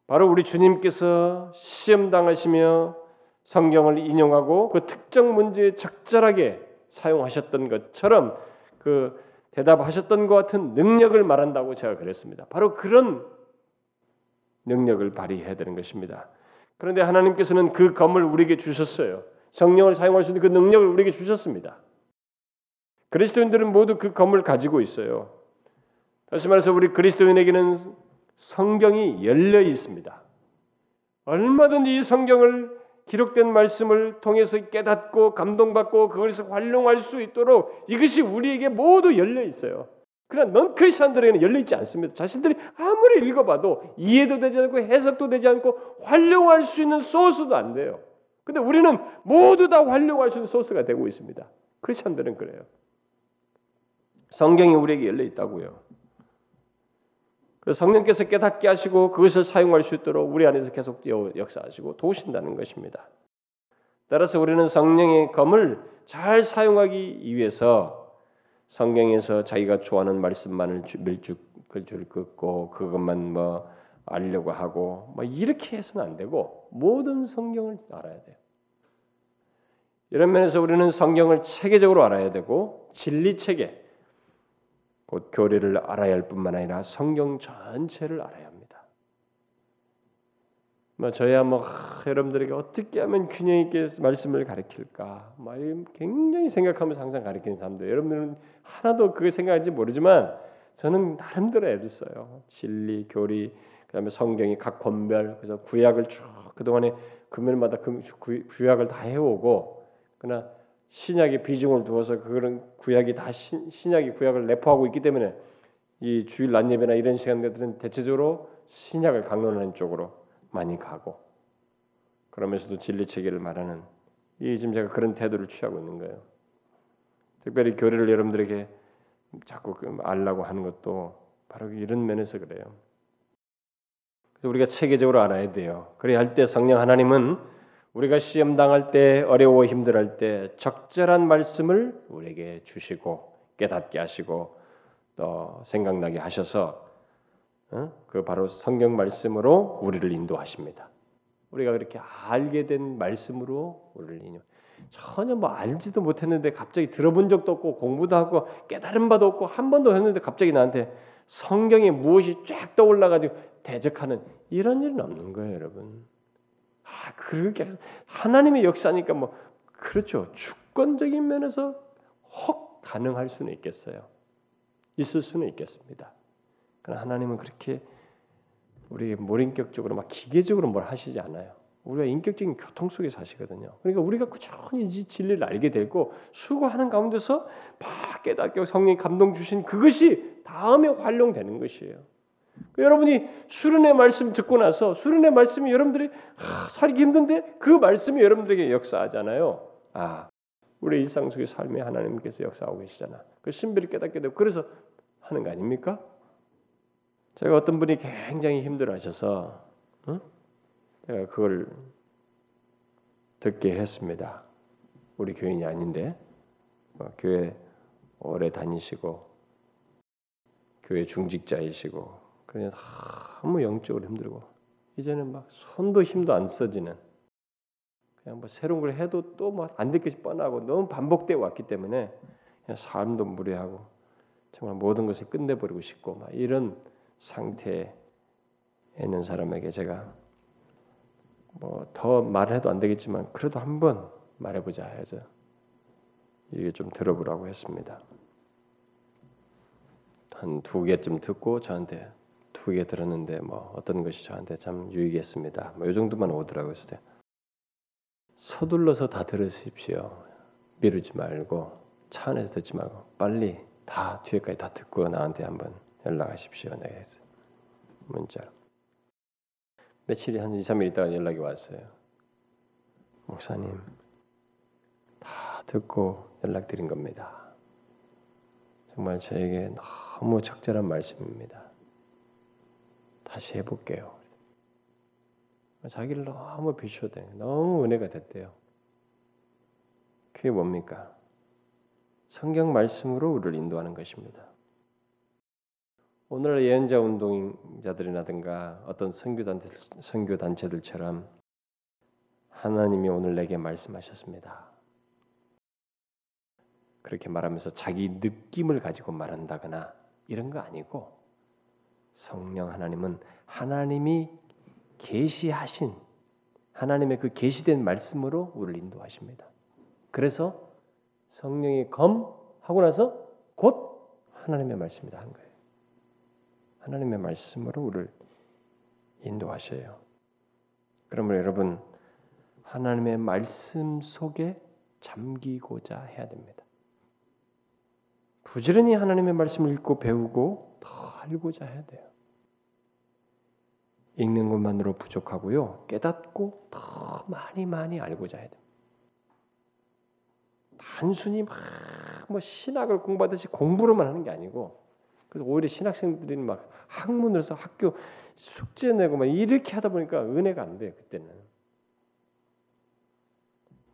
바로 우리 주님께서 시험 당하시며 성경을 인용하고 그 특정 문제에 적절하게 사용하셨던 것처럼 그 대답하셨던 것 같은 능력을 말한다고 제가 그랬습니다. 바로 그런 능력을 발휘해야 되는 것입니다. 그런데 하나님께서는 그 검을 우리에게 주셨어요. 성령을 사용할 수 있는 그 능력을 우리에게 주셨습니다. 그리스도인들은 모두 그 검을 가지고 있어요. 다시 말해서 우리 그리스도인에게는 성경이 열려 있습니다. 얼마든지 이 성경을 기록된 말씀을 통해서 깨닫고 감동받고 그것을 활용할 수 있도록 이것이 우리에게 모두 열려 있어요. 그러나 넌 크리스천들에게는 열려 있지 않습니다. 자신들이 아무리 읽어봐도 이해도 되지 않고 해석도 되지 않고 활용할 수 있는 소스도 안 돼요. 근데 우리는 모두 다 활용할 수 있는 소스가 되고 있습니다. 크리스천들은 그래요. 성경이 우리에게 열려 있다고요. 성령께서 깨닫게 하시고 그것을 사용할 수 있도록 우리 안에서 계속 역사하시고 도우신다는 것입니다. 따라서 우리는 성령의 검을 잘 사용하기 위해서 성경에서 자기가 좋아하는 말씀만을 밀죽을 줄 긋고 그것만 뭐 알려고 하고 뭐 이렇게 해서는 안 되고 모든 성경을 알아야 돼요. 이런 면에서 우리는 성경을 체계적으로 알아야 되고 진리 체계 곧 교리를 알아야 할 뿐만 아니라 성경 전체를 알아야 합니다. 뭐 저야 뭐 여러분들에게 어떻게 하면 균형 있게 말씀을 가르칠까, 뭐 굉장히 생각하면서 항상 가르치는 사람들. 여러분들은 하나도 그게 생각하지 모르지만 저는 나름대로 애를 써요. 진리, 교리, 그다음에 성경이 각 권별, 그래서 구약을 쭉 그동안에 금요일마다 구약을 다 해오고, 그러나 신약의 비중을 두어서 그런 구약이 다 신, 신약이 구약을 내포하고 있기 때문에 이 주일 낮 예배나 이런 시간들은 대체적으로 신약을 강론하는 쪽으로 많이 가고 그러면서도 진리 체계를 말하는 이 지금 제가 그런 태도를 취하고 있는 거예요. 특별히 교리를 여러분들에게 자꾸 그 알라고 하는 것도 바로 이런 면에서 그래요. 그래서 우리가 체계적으로 알아야 돼요. 그래야 할 때 성령 하나님은 우리가 시험 당할 때 어려워 힘들할 때 적절한 말씀을 우리에게 주시고 깨닫게 하시고 또 생각나게 하셔서 어? 그 바로 성경 말씀으로 우리를 인도하십니다. 우리가 그렇게 알게 된 말씀으로 우리를 인용. 전혀 뭐 알지도 못했는데 갑자기 들어본 적도 없고 공부도 하고 깨달은 바도 없고 한 번도 했는데 갑자기 나한테 성경에 무엇이 쫙 떠올라가지고 대적하는 이런 일은 없는 거예요, 여러분. 아, 그렇게 하나님의 역사니까 뭐 그렇죠. 주권적인 면에서 혹 가능할 수는 있겠어요. 있을 수는 있겠습니다. 그러나 하나님은 그렇게 우리 몰인격적으로 막 기계적으로 뭘 하시지 않아요. 우리가 인격적인 교통 속에 사시거든요. 그러니까 우리가 꾸준히 이 진리를 알게 되고 수고하는 가운데서 막 깨닫게 성령이 감동 주신 그것이 다음에 활용되는 것이에요. 그 여러분이 수련의 말씀 듣고 나서 수련의 말씀이 여러분들이 아, 살기 힘든데 그 말씀이 여러분들에게 역사하잖아요. 아, 우리 일상 속의 삶에 하나님께서 역사하고 계시잖아. 그 신비를 깨닫게 되고 그래서 하는 거 아닙니까? 제가 어떤 분이 굉장히 힘들어하셔서 응? 제가 그걸 듣게 했습니다. 우리 교인이 아닌데 어, 교회 오래 다니시고 교회 중직자이시고 그냥 너무 영적으로 힘들고 이제는 막 손도 힘도 안 써지는 그냥 뭐 새로운 걸 해도 또 뭐안될 것이 뻔하고 너무 반복돼 왔기 때문에 그냥 삶도 무례하고 정말 모든 것을 끝내버리고 싶고 막 이런 상태에 있는 사람에게 제가 뭐 더 말해도 안 되겠지만 그래도 한번 말해보자 해서 이게 좀 들어보라고 했습니다. 한 두 개쯤 듣고 저한테 두 개 들었는데 뭐 어떤 것이 저한테 참 유익했습니다. 뭐 이 정도만 오더라고요. 그래서 서둘러서 다 들으십시오. 미루지 말고 차 안에서 듣지 말고 빨리 다 뒤에까지 다 듣고 나한테 한번 연락하십시오. 네. 문자. 며칠이 한 2, 3일 있다가 연락이 왔어요. 목사님, 다 듣고 연락드린 겁니다. 정말 저에게 너무 적절한 말씀입니다. 다시 해볼게요. 자기를 너무 비추어대 너무 은혜가 됐대요. 그게 뭡니까? 성경 말씀으로 우리를 인도하는 것입니다. 오늘날 예언자 운동자들이라든가 어떤 선교 단체 선교 단체들처럼 하나님이 오늘 내게 말씀하셨습니다. 그렇게 말하면서 자기 느낌을 가지고 말한다거나 이런 거 아니고 성령 하나님은 하나님이 계시하신 하나님의 그 계시된 말씀으로 우리를 인도하십니다. 그래서 성령이 검 하고 나서 곧 하나님의 말씀이다 한 거예요. 하나님의 말씀으로 우리를 인도하셔요. 그러면 여러분 하나님의 말씀 속에 잠기고자 해야 됩니다. 부지런히 하나님의 말씀을 읽고 배우고 더 알고자 해야 돼요. 읽는 것만으로 부족하고요. 깨닫고 더 많이 많이 알고자 해야 돼요. 단순히 막 뭐 신학을 공부하듯이 공부로만 하는 게 아니고 그래서 오히려 신학생들이 막 학문을 서 학교 숙제 내고 막 이렇게 하다 보니까 은혜가 안 돼요 그때는.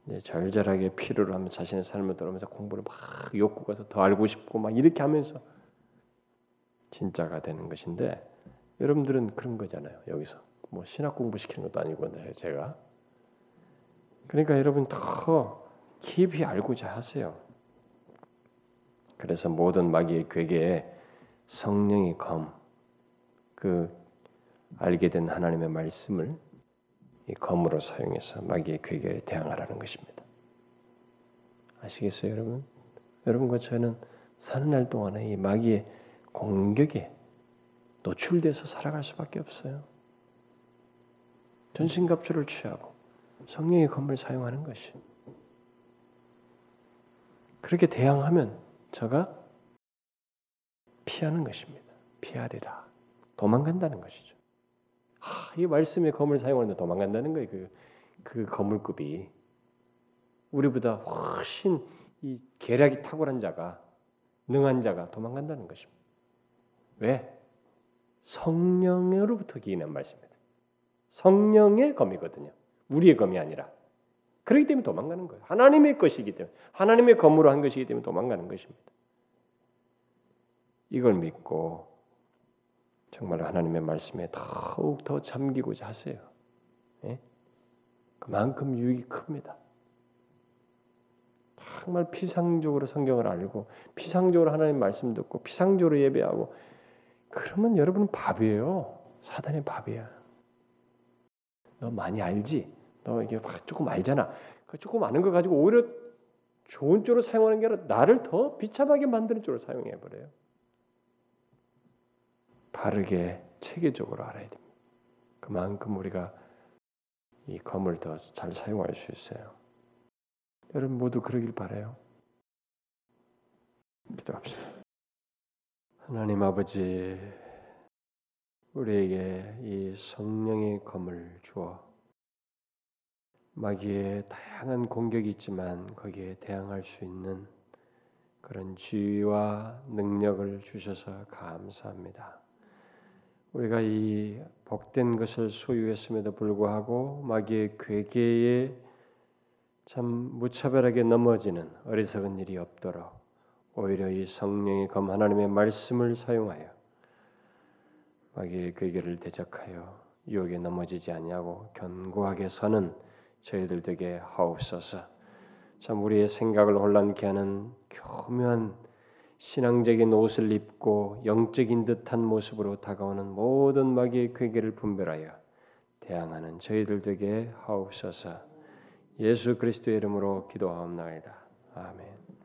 이제 절절하게 필요로 하면 자신의 삶을 돌아면서 공부를 막 욕구가 더 알고 싶고 막 이렇게 하면서 진짜가 되는 것인데 여러분들은 그런 거잖아요 여기서 뭐 신학 공부 시키는 것도 아니고 네, 제가 그러니까 여러분 더 깊이 알고자 하세요. 그래서 모든 마귀의 괴계에 성령이 검, 그 알게 된 하나님의 말씀을 이 검으로 사용해서 마귀의 괴계에 대항하라는 것입니다. 아시겠어요, 여러분? 여러분과 저는 사는 날 동안에 이 마귀의 공격에 노출돼서 살아갈 수밖에 없어요. 전신갑주를 취하고 성령의 검을 사용하는 것이 그렇게 대항하면 저가 피하는 것입니다. 피하리라. 도망간다는 것이죠. 아, 이 말씀의 검을 사용하는데 도망간다는 거예요. 그, 그 거물급이 우리보다 훨씬 이 계략이 탁월한 자가 능한 자가 도망간다는 것입니다. 왜? 성령으로부터 기인한 말씀입니다. 성령의 검이거든요. 우리의 검이 아니라. 그렇기 때문에 도망가는 거예요. 하나님의 것이기 때문에 하나님의 검으로 한 것이기 때문에 도망가는 것입니다. 이걸 믿고 정말 하나님의 말씀에 더욱 더 잠기고자 하세요. 예? 그만큼 유익이 큽니다. 정말 피상적으로 성경을 알고 피상적으로 하나님 말씀 듣고 피상적으로 예배하고 그러면 여러분은 밥이에요. 사단의 밥이야. 너 많이 알지? 너 이게 조금 알잖아. 그 조금 아는 거 가지고 오히려 좋은 쪽으로 사용하는 게 아니라 나를 더 비참하게 만드는 쪽으로 사용해 버려요. 바르게 체계적으로 알아야 됩니다. 그만큼 우리가 이 검을 더 잘 사용할 수 있어요. 여러분 모두 그러길 바래요. 기도합시다. 하나님 아버지, 우리에게 이 성령의 검을 주어 마귀의 다양한 공격이 있지만 거기에 대항할 수 있는 그런 지위와 능력을 주셔서 감사합니다. 우리가 이 복된 것을 소유했음에도 불구하고 마귀의 괴계에 참 무차별하게 넘어지는 어리석은 일이 없도록 오히려 이 성령의 검 하나님의 말씀을 사용하여 마귀의 괴계를 대적하여 유혹에 넘어지지 아니하고 견고하게 서는 저희들 되게 하옵소서. 참 우리의 생각을 혼란케 하는 교묘한 신앙적인 옷을 입고 영적인 듯한 모습으로 다가오는 모든 마귀의 괴계를 분별하여 대항하는 저희들 되게 하옵소서. 예수 그리스도의 이름으로 기도하옵나이다. 아멘.